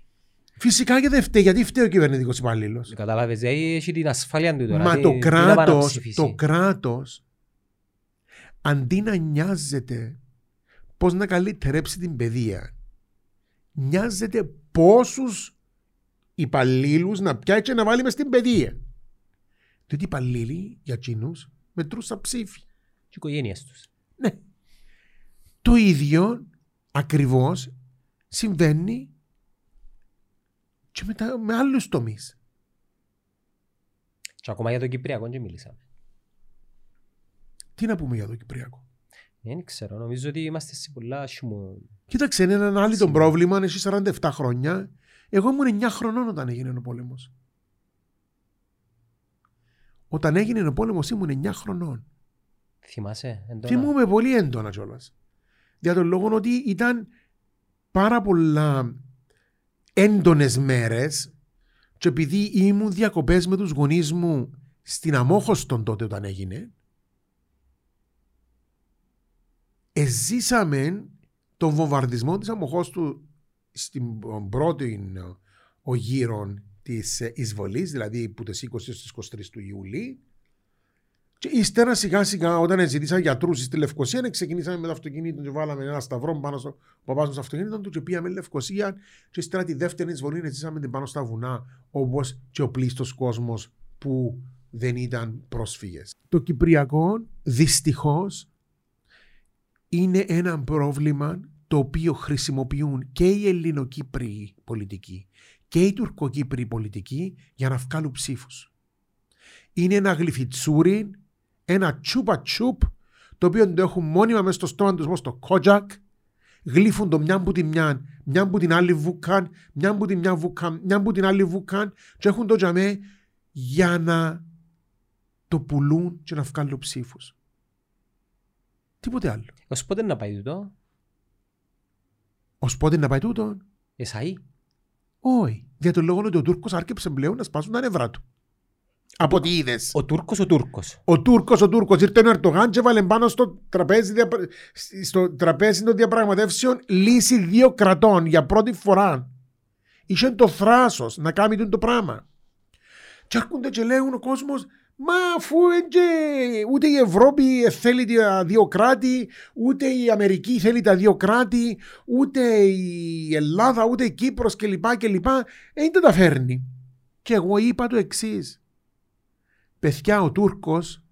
Φυσικά και δεν φταίει, γιατί φταίει ο κυβερνητικός υπάλληλο. Κατάλαβες, δηλαδή έχει την ασφάλεια του τώρα. Μα τι- το τι να πάει να κράτος, ψηφίσει. το κράτος, αντί να νοιάζεται πώς να καλυτερέψει την παιδεία, νοιάζεται πόσους υπαλλήλους να πιάσει και να βάλει μες στην παιδεία. Διότι οι υπαλλήλοι για εκείνους μετρούν σαν ψήφι. Και οι οικογένειες τους. Ναι. Το ίδιο ακριβώς συμβαίνει και με, τα, με άλλους τομείς. Και ακόμα για το Κυπριακό δεν μιλήσαμε. Τι να πούμε για το Κυπριακό; Δεν ξέρω, νομίζω ότι είμαστε σε πολλά σιμού. Κοίταξε, είναι ένα άλλο το Σίγουρα. πρόβλημα. Εσύ 47 χρόνια. Εγώ ήμουν 9 χρονών όταν έγινε ο πόλεμος. Όταν έγινε ο πόλεμος ήμουν 9 χρονών. Θυμάσαι έντονα; Θυμούμαι πολύ έντονα κιόλας. Για τον λόγο ότι ήταν πάρα πολλά έντονες μέρες και επειδή ήμουν διακοπές με τους γονείς μου στην Αμόχωστον τότε όταν έγινε, εζήσαμε τον βομβαρδισμό της Αμοχώστου στην πρώτη ο γύρο της ε, εισβολής, δηλαδή που τις 20 στις 23 του Ιουλίου και ύστερα σιγά σιγά όταν ζητήσαν γιατρούς στη Λευκοσία ξεκινήσαμε με το αυτοκίνητο και βάλαμε ένα σταυρό πάνω στο παπάς μου στο αυτοκίνητο του και πήγαμε Λευκοσία και ύστερα τη δεύτερη εισβολή ζήσαμε την πάνω στα βουνά όπως και ο πλήστος κόσμος που δεν ήταν πρόσφυγες. Το Κυπριακό δυστυχώς είναι ένα πρόβλημα το οποίο χρησιμοποιούν και οι Ελληνοκύπριοι πολιτικοί και οι Τουρκοκύπριοι πολιτικοί για να βγάλουν ψήφους. Είναι ένα γλυφιτσούρι, ένα τσούπα τσούπ, το οποίο το έχουν μόνιμα μέσα στο στόμα τους όπως το κότζακ, γλύφουν το μια που την μια, μια που την άλλη βουκάν, μια που την μια βουκάν, μια που την άλλη βουκάν και έχουν το τζαμέ για να το πουλούν και να βγάλουν ψήφους. Τίποτε άλλο. Ως πότε να πάει τούτο; Ως πότε να πάει τούτο. Εσαΐ. Όχι. Για τον λόγο ότι ο Τούρκος άρκεψε πλέον να σπάσουν τα νευρά του. Από τι είδες. Ο Τούρκος ο Τούρκος. Ο Τούρκος, ο Τούρκος ήρθε ο Ερτογάν και βάλε πάνω στο τραπέζι, διαπρα- στο τραπέζι των διαπραγματεύσεων λύση δύο κρατών για πρώτη φορά. Είχε το θράσος να κάνει τούτο το πράγμα. Και έρχονται και λέγουν ο κόσμος Μα αφού έτσι, ούτε η Ευρώπη θέλει τα δύο κράτη, ούτε η Αμερική θέλει τα δύο κράτη, ούτε η Ελλάδα, ούτε η Κύπρος κλπ. κλπ. Ε, δεν τα φέρνει. Και εγώ είπα το εξής. Παιδιά, ο Τούρκος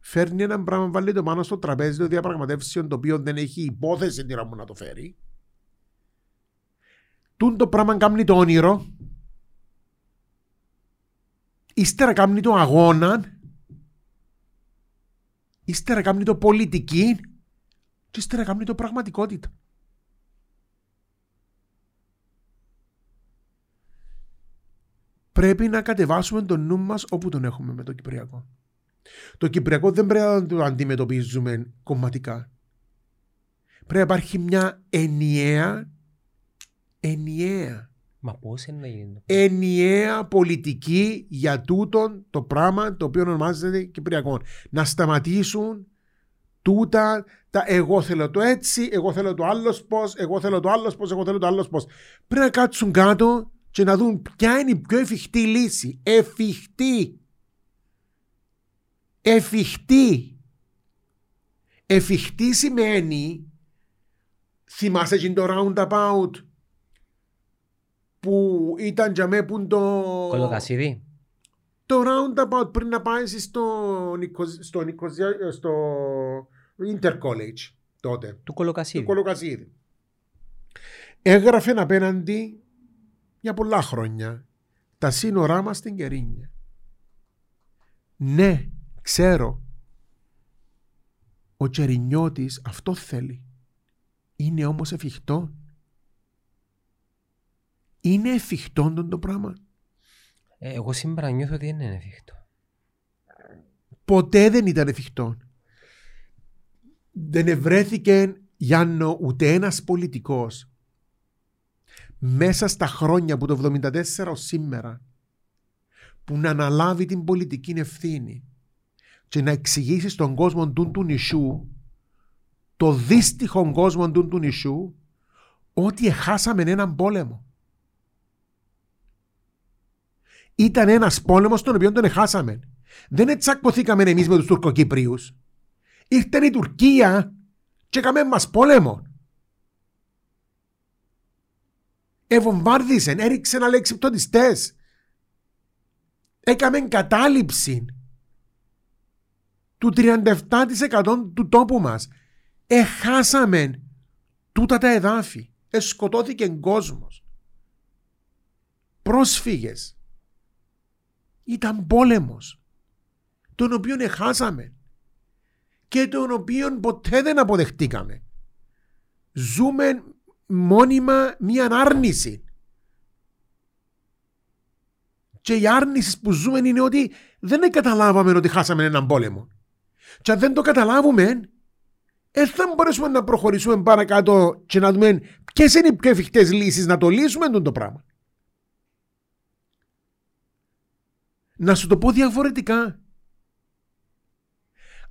φέρνει ένα πράγμα, βάλει το πάνω στο τραπέζι των διαπραγματεύσεων, το οποίο δεν έχει υπόθεση τι να μου να το φέρει. Τούν το πράγμα κάνει το όνειρο. Ύστερα κάνει το αγώνα. Ύστερα κάνει το πολιτική. Και ύστερα κάνει το πραγματικότητα. Πρέπει να κατεβάσουμε τον νου μας όπου τον έχουμε με το Κυπριακό. Το Κυπριακό δεν πρέπει να το αντιμετωπίζουμε κομματικά. Πρέπει να υπάρχει μια ενιαία, ενιαία Μα πώς είναι να γίνει. ενιαία πολιτική για τούτον το πράγμα το οποίο ονομάζεται Κυπριακό. Να σταματήσουν τούτα τα εγώ θέλω το έτσι, εγώ θέλω το άλλος πώς, εγώ θέλω το άλλος πώς, εγώ θέλω το άλλος πώς. Πρέπει να κάτσουν κάτω και να δουν ποια είναι η πιο εφικτή λύση. Εφικτή. Εφικτή. Εφικτή σημαίνει θυμάσαι εκείνο το roundabout που ήταν για με που το... Κολοκασίδι. Το roundabout πριν να πάει στο, Νικο- στο, Νικοζιά- στο Intercollege τότε. Του Το κολοκασίδι. κολοκασίδι. Έγραφε απέναντι για πολλά χρόνια τα σύνορά μας στην Κερίνια. Ναι, ξέρω. Ο Τσερινιώτης αυτό θέλει. Είναι όμως εφικτό. Είναι εφικτό τον το πράγμα; Ε, Εγώ σήμερα νιώθω ότι δεν είναι εφικτό. ποτέ δεν ήταν εφικτό. Δεν ευρέθηκε Γιάννο ούτε ένας πολιτικός μέσα στα χρόνια που το 74 ως σήμερα που να αναλάβει την πολιτική ευθύνη και να εξηγήσει στον κόσμο του, του νησιού το δύστιχο κόσμο του, του νησιού ότι χάσαμε έναν πόλεμο. Ήταν ένας πόλεμος τον οποίο τον χάσαμε. Δεν ετσακωθήκαμε εμείς με τους Τουρκοκύπριους. Ήρθε η Τουρκία και έκαμε μας πόλεμο. Εβομβάρδισε, έριξε ένα λέξη πτωτιστές. Έκαμε κατάληψη του 37% του τόπου μας. Εχάσαμε τούτα τα εδάφη. Εσκοτώθηκε κόσμος. Πρόσφυγες. Ήταν πόλεμος. Τον οποίο εχάσαμε. Και τον οποίο ποτέ δεν αποδεχτήκαμε. Ζούμε μόνιμα μία άρνηση. Και η άρνηση που ζούμε είναι ότι δεν καταλάβαμε ότι χάσαμε έναν πόλεμο. Και αν δεν το καταλάβουμε, δεν θα μπορέσουμε να προχωρήσουμε παρακάτω και να δούμε ποιες είναι οι πιο εφικτές λύσεις να το λύσουμε το πράγμα. Να σου το πω διαφορετικά.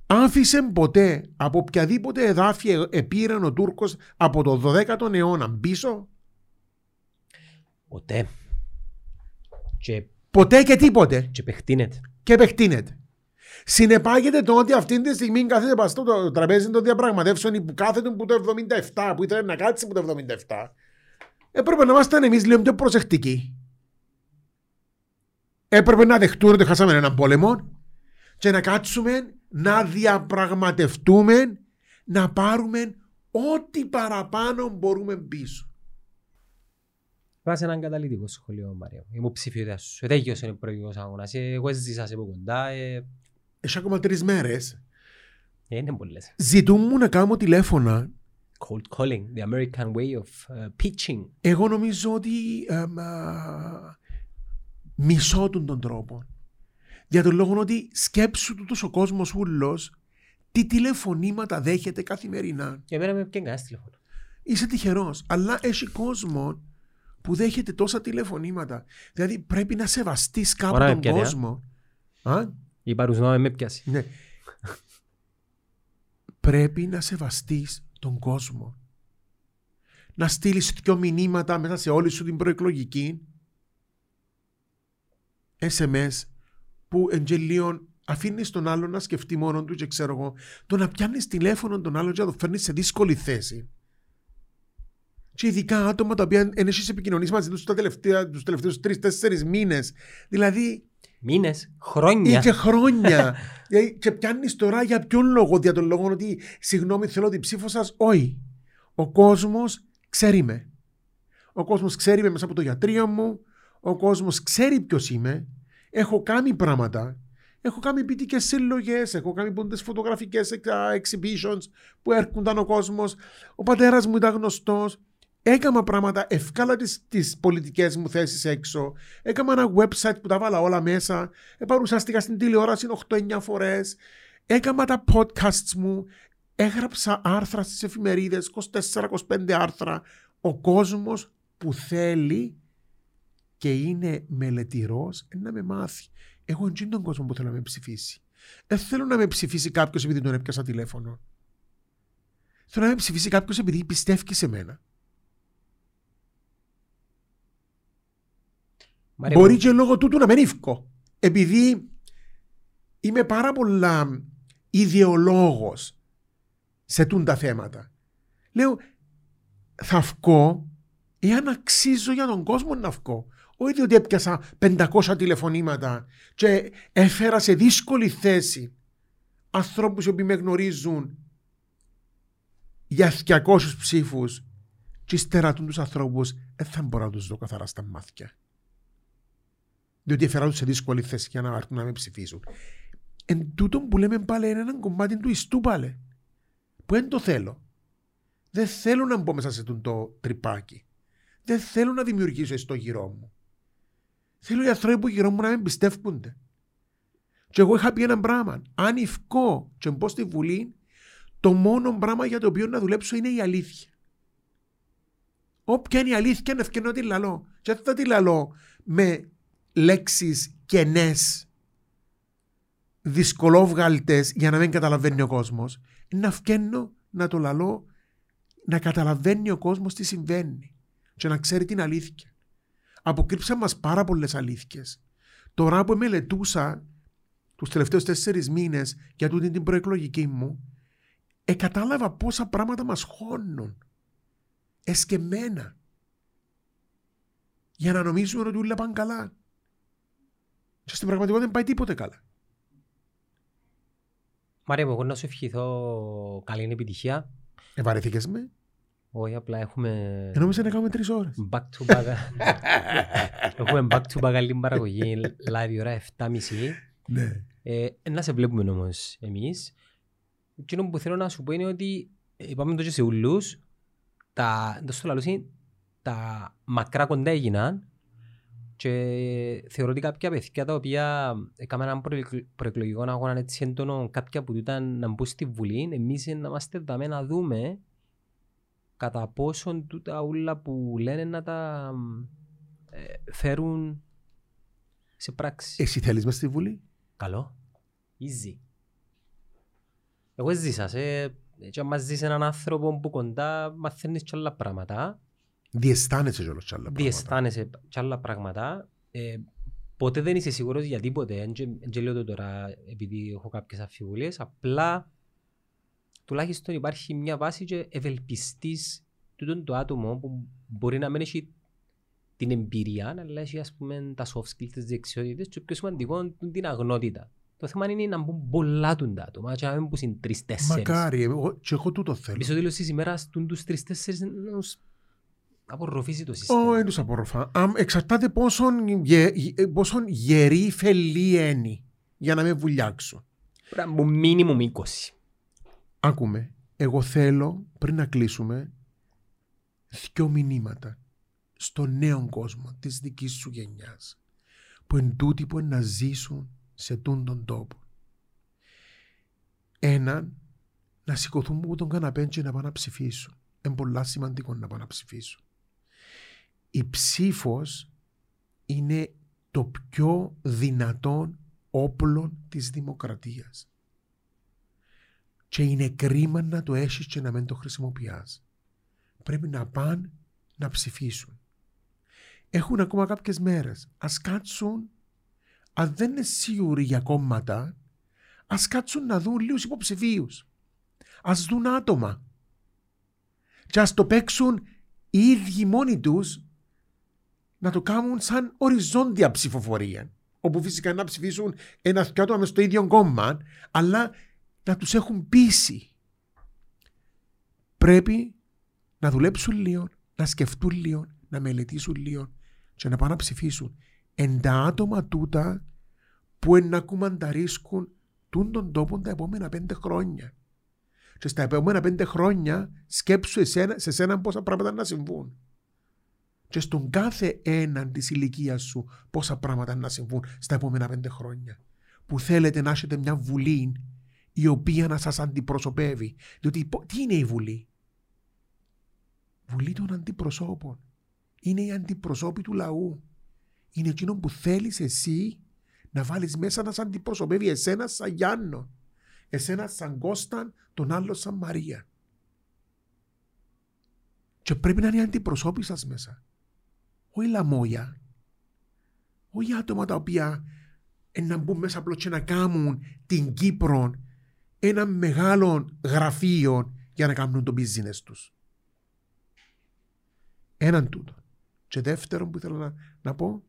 Άφησε ποτέ από οποιαδήποτε εδάφη επήραν ο Τούρκος από το 12ο αιώνα πίσω; Ποτέ. Και, Ποτέ και τίποτε. και παιχτίνεται. Και επεκτείνεται. Συνεπάγεται το ότι αυτή τη στιγμή κάθεται παστό το τραπέζι των διαπραγματεύσεων που κάθεται που το 77, που ήθελε να κάτσει που το 77. Έπρεπε να είμαστε εμείς λίγο πιο προσεκτικοί. Έπρεπε να δεχτούμε ότι χάσαμε έναν πόλεμο και να κάτσουμε να διαπραγματευτούμε να πάρουμε ό,τι παραπάνω μπορούμε πίσω. Βάζει έναν καταλητικό σχολείο, Μαρία. Είμαι ψηφιότητα σου. Δεν είναι προηγούμενος αγώνας. Εγώ έζησα σε από κοντά. Ε, Έχει ακόμα τρεις μέρες. ε, είναι πολλές. Ζητούν μου να κάνω τηλέφωνα. Cold calling, the American way of uh, pitching. Εγώ νομίζω ότι εμ, α, μισώ τον τον τρόπο. Για τον λόγο ότι σκέψου του ο κόσμος ούλος τι τηλεφωνήματα δέχεται καθημερινά. Για μένα με πιέν κανένας τηλέφωνο. Είσαι τυχερός, αλλά έχει κόσμο που δέχεται τόσα τηλεφωνήματα. Δηλαδή πρέπει να σεβαστείς κάπου Ωραία, τον πιάνει, α. κόσμο. Α, Η παρουσνόμη με πιάσει. ναι. πρέπει να σεβαστείς τον κόσμο. Να στείλεις δυο μηνύματα μέσα σε όλη σου την προεκλογική SMS που εγγελίων αφήνεις τον άλλον να σκεφτεί μόνο του και ξέρω εγώ το να πιάνεις τηλέφωνο τον άλλον και να το φέρνεις σε δύσκολη θέση και ειδικά άτομα τα οποία δεν έχεις επικοινωνήσει μαζί τους τα τελευταία, τους τελευταίους τρεις-τέσσερις μήνες δηλαδή Μήνες, ή (laughs) χρόνια. και χρόνια. Δηλαδή, και πιάνεις τώρα για ποιον λόγο, για τον λόγο ότι συγγνώμη, θέλω την ψήφο σας. Όχι. Ο κόσμος ξέρει με. Ο κόσμος ξέρει με μέσα από το γιατρείο μου. Ο κόσμος ξέρει ποιος είμαι. Έχω κάνει πράγματα. Έχω κάνει ποιητικές συλλογές. Έχω κάνει πόντες φωτογραφικές exhibitions που έρχονταν ο κόσμος. Ο πατέρας μου ήταν γνωστός. Έκανα πράγματα, ευκάλα τις, τις πολιτικές μου θέσεις έξω. Έκανα ένα website που τα βάλα όλα μέσα. Επαρουσιάστηκα στην τηλεόραση 8-9 φορές. Έκανα τα podcasts μου. Έγραψα άρθρα στις εφημερίδες, 24-25 άρθρα. Ο κόσμος που θέλει και είναι μελετηρός να με μάθει. Εγώ είναι τον κόσμο που θέλω να με ψηφίσει. Δεν θέλω να με ψηφίσει κάποιος επειδή τον έπιασα τηλέφωνο. Θέλω να με ψηφίσει κάποιος επειδή πιστεύει σε μένα. Μαρία, Μπορεί μου- και λόγω τούτου να μην εύκο. Επειδή είμαι πάρα πολλά ιδεολόγος σε τούν τα θέματα. Λέω, θα βγω εάν αξίζω για τον κόσμο να βγω. Όχι διότι έπιασα 500 τηλεφωνήματα και έφερα σε δύσκολη θέση ανθρώπους οι οποίοι με γνωρίζουν για 200 ψήφους και ύστερα τους ανθρώπους δεν θα μπορώ να τους δω καθαρά στα μάτια διότι έφερα τους σε δύσκολη θέση για να έρθουν να με ψηφίσουν. Εν τούτο που λέμε πάλι είναι ένα κομμάτι του ιστού πάλι. Που δεν το θέλω. Δεν θέλω να μπω μέσα σε τούτο το τρυπάκι. Δεν θέλω να δημιουργήσω στο γύρω μου. Θέλω οι άνθρωποι που γύρω μου να με πιστεύονται. Και εγώ είχα πει ένα πράγμα. Αν ευκώ και μπω στη Βουλή, το μόνο πράγμα για το οποίο να δουλέψω είναι η αλήθεια. Όποια είναι η αλήθεια, είναι ευκαινό τη λαλό. Και δεν θα τη λαλώ με λέξεις κενές, δυσκολόβγαλτες για να μην καταλαβαίνει ο κόσμος. Είναι ευκαινό να το λαλώ, να καταλαβαίνει ο κόσμος τι συμβαίνει και να ξέρει την αλήθεια. Αποκρύψαν μας πάρα πολλές αλήθειες. Τώρα που μελετούσα τους τελευταίους τέσσερις μήνες για τούτη την προεκλογική μου, ε, κατάλαβα πόσα πράγματα μας χώνουν. Εσκεμμένα. Για να νομίζουμε ότι όλα πάνε καλά. Και στην πραγματικότητα δεν πάει τίποτε καλά. Μάρια, εγώ να σου ευχηθώ καλή επιτυχία. Ευαρεθήκες με. Όχι, απλά έχουμε... Ενώ να κάνουμε τρεις ώρες. Back to back. έχουμε back to back άλλη παραγωγή, live ώρα 7.30. Ναι. Ε, να σε βλέπουμε όμως εμείς. Εκείνο που θέλω να σου πω είναι ότι είπαμε το και σε ούλους, τα, το στο λαλούσι, τα μακρά κοντά έγιναν και θεωρώ ότι κάποια παιδιά τα οποία έκαναν έναν προεκλογικό αγώνα έτσι έντονο, κάποια που ήταν να μπουν στη Βουλή, εμείς να είμαστε δάμε να δούμε κατά πόσον τούτα ούλα που λένε να τα ε, φέρουν σε πράξη. Εσύ θέλεις μες στη Βουλή; Καλό. Easy. Εγώ ζήσα σε... Και άμα ζεις έναν άνθρωπο που κοντά μαθαίνεις και άλλα πράγματα. Διαισθάνεσαι και άλλα πράγματα. Διαισθάνεσαι και άλλα πράγματα. Ε, ποτέ δεν είσαι σίγουρος για τίποτε. Δεν λέω το τώρα επειδή έχω κάποιες αφιβολίες. Απλά τουλάχιστον υπάρχει μια βάση και ευελπιστής τούτον το άτομο που μπορεί να μην έχει την εμπειρία, αλλά έχει ας πούμε τα soft skills, τις δεξιότητες και πιο σημαντικό την αγνότητα. Το θέμα είναι να μπουν πολλά του άτομα και να μην μπουν τρεις-τέσσερις. Μακάρι, εγώ, και εγώ τούτο θέλω. Πίσω τέλος της ημέρας τους τρεις-τέσσερις να τους απορροφήσει το σύστημα. Όχι, δεν τους απορροφά. Εξαρτάται πόσον, γε, πόσον γερή φελή είναι για να με βουλιάξω. Πρέπει να μπουν μίνιμουμ 20. Άκουμε, εγώ θέλω πριν να κλείσουμε δυο μηνύματα στον νέο κόσμο της δικής σου γενιάς που εν τούτοι που να ζήσουν σε τούν τον τόπο. Έναν, να σηκωθούν από τον καναπέ και να πάνε να ψηφίσουν. Είναι πολλά σημαντικό να πάνε να ψηφίσουν. Η ψήφος είναι το πιο δυνατόν όπλο της δημοκρατίας. Και είναι κρίμα να το έχεις και να μην το χρησιμοποιάς. Πρέπει να πάνε να ψηφίσουν. Έχουν ακόμα κάποιες μέρες. Ας κάτσουν αν δεν είναι σίγουροι για κόμματα, ας κάτσουν να δουν λίγους υποψηφίους. Α δουν άτομα. Και ας το παίξουν οι ίδιοι μόνοι τους να το κάνουν σαν οριζόντια ψηφοφορία. Όπου φυσικά να ψηφίσουν ένα άτομα μες στο ίδιο κόμμα, αλλά να τους έχουν πείσει. Πρέπει να δουλέψουν λίγο, να σκεφτούν λίγο, να μελετήσουν λίγο και να πάνε να ψηφίσουν εν τα άτομα τούτα που να κουμανταρίσκουν τούν τον τόπο τα επόμενα πέντε χρόνια. Και στα επόμενα πέντε χρόνια σκέψου εσένα, σε σένα πόσα πράγματα να συμβούν. Και στον κάθε έναν της ηλικίας σου πόσα πράγματα να συμβούν στα επόμενα πέντε χρόνια. Που θέλετε να έχετε μια βουλή η οποία να σας αντιπροσωπεύει. Διότι τι είναι η βουλή; Βουλή των αντιπροσώπων. Είναι η αντιπροσώπη του λαού είναι εκείνο που θέλεις εσύ να βάλεις μέσα να σαν αντιπροσωπεύει εσένα σαν Γιάννο, εσένα σαν Κώσταν, τον άλλο σαν Μαρία. Και πρέπει να είναι αντιπροσώπη σας μέσα. Όχι λαμόγια. Όχι άτομα τα οποία να μπουν μέσα απλώς και να κάνουν την Κύπρο ένα μεγάλο γραφείο για να κάνουν το business τους. Έναν τούτο. Και δεύτερον που θέλω να, να πω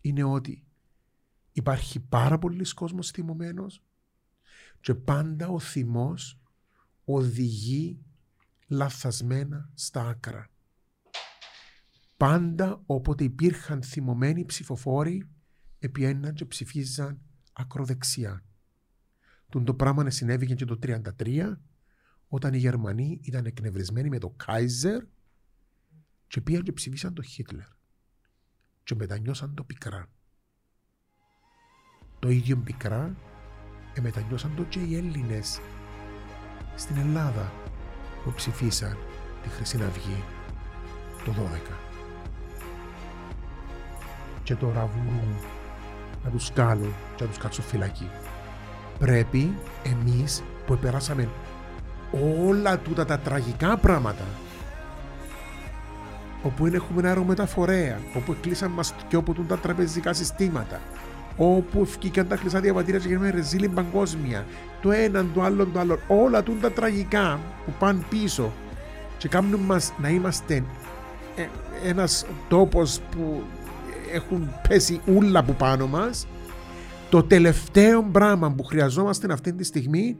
είναι ότι υπάρχει πάρα πολλοί κόσμος θυμωμένος και πάντα ο θυμός οδηγεί λαθασμένα στα άκρα. Πάντα όποτε υπήρχαν θυμωμένοι ψηφοφόροι επιέναν και ψηφίζαν ακροδεξιά. Τον το πράγμα συνέβηκε και το 1933 όταν οι Γερμανοί ήταν εκνευρισμένοι με το Κάιζερ και πήγαν και ψηφίσαν το Χίτλερ και μετανιώσαν το πικρά. Το ίδιο πικρά μετανιώσαν το και οι Έλληνες στην Ελλάδα που ψηφίσαν τη Χρυσή Αυγή το 12. Και τώρα βουρούν να τους κάνουν και να τους κάτσουν φυλακή. Πρέπει εμείς που περάσαμε όλα τούτα τα τραγικά πράγματα όπου έχουμε ένα αερομεταφορέα, όπου κλείσαν μας και όπου τα τραπεζικά συστήματα, όπου βγήκαν τα χρυσά διαβατήρια και γίναμε ρεζίλη παγκόσμια, το έναν, το άλλο, το άλλο, όλα τα τραγικά που πάνε πίσω και κάνουν μας να είμαστε ε, ένας τόπος που έχουν πέσει ούλα από πάνω μας, το τελευταίο πράγμα που χρειαζόμαστε αυτή τη στιγμή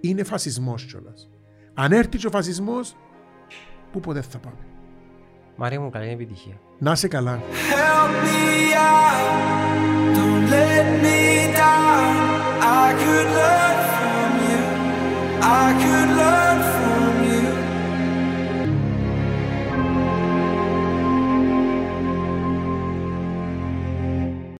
είναι φασισμός κιόλας. Αν έρθει ο φασισμός, πού ποτέ θα πάμε. Μαρία μου, καλή επιτυχία. Να είσαι καλά.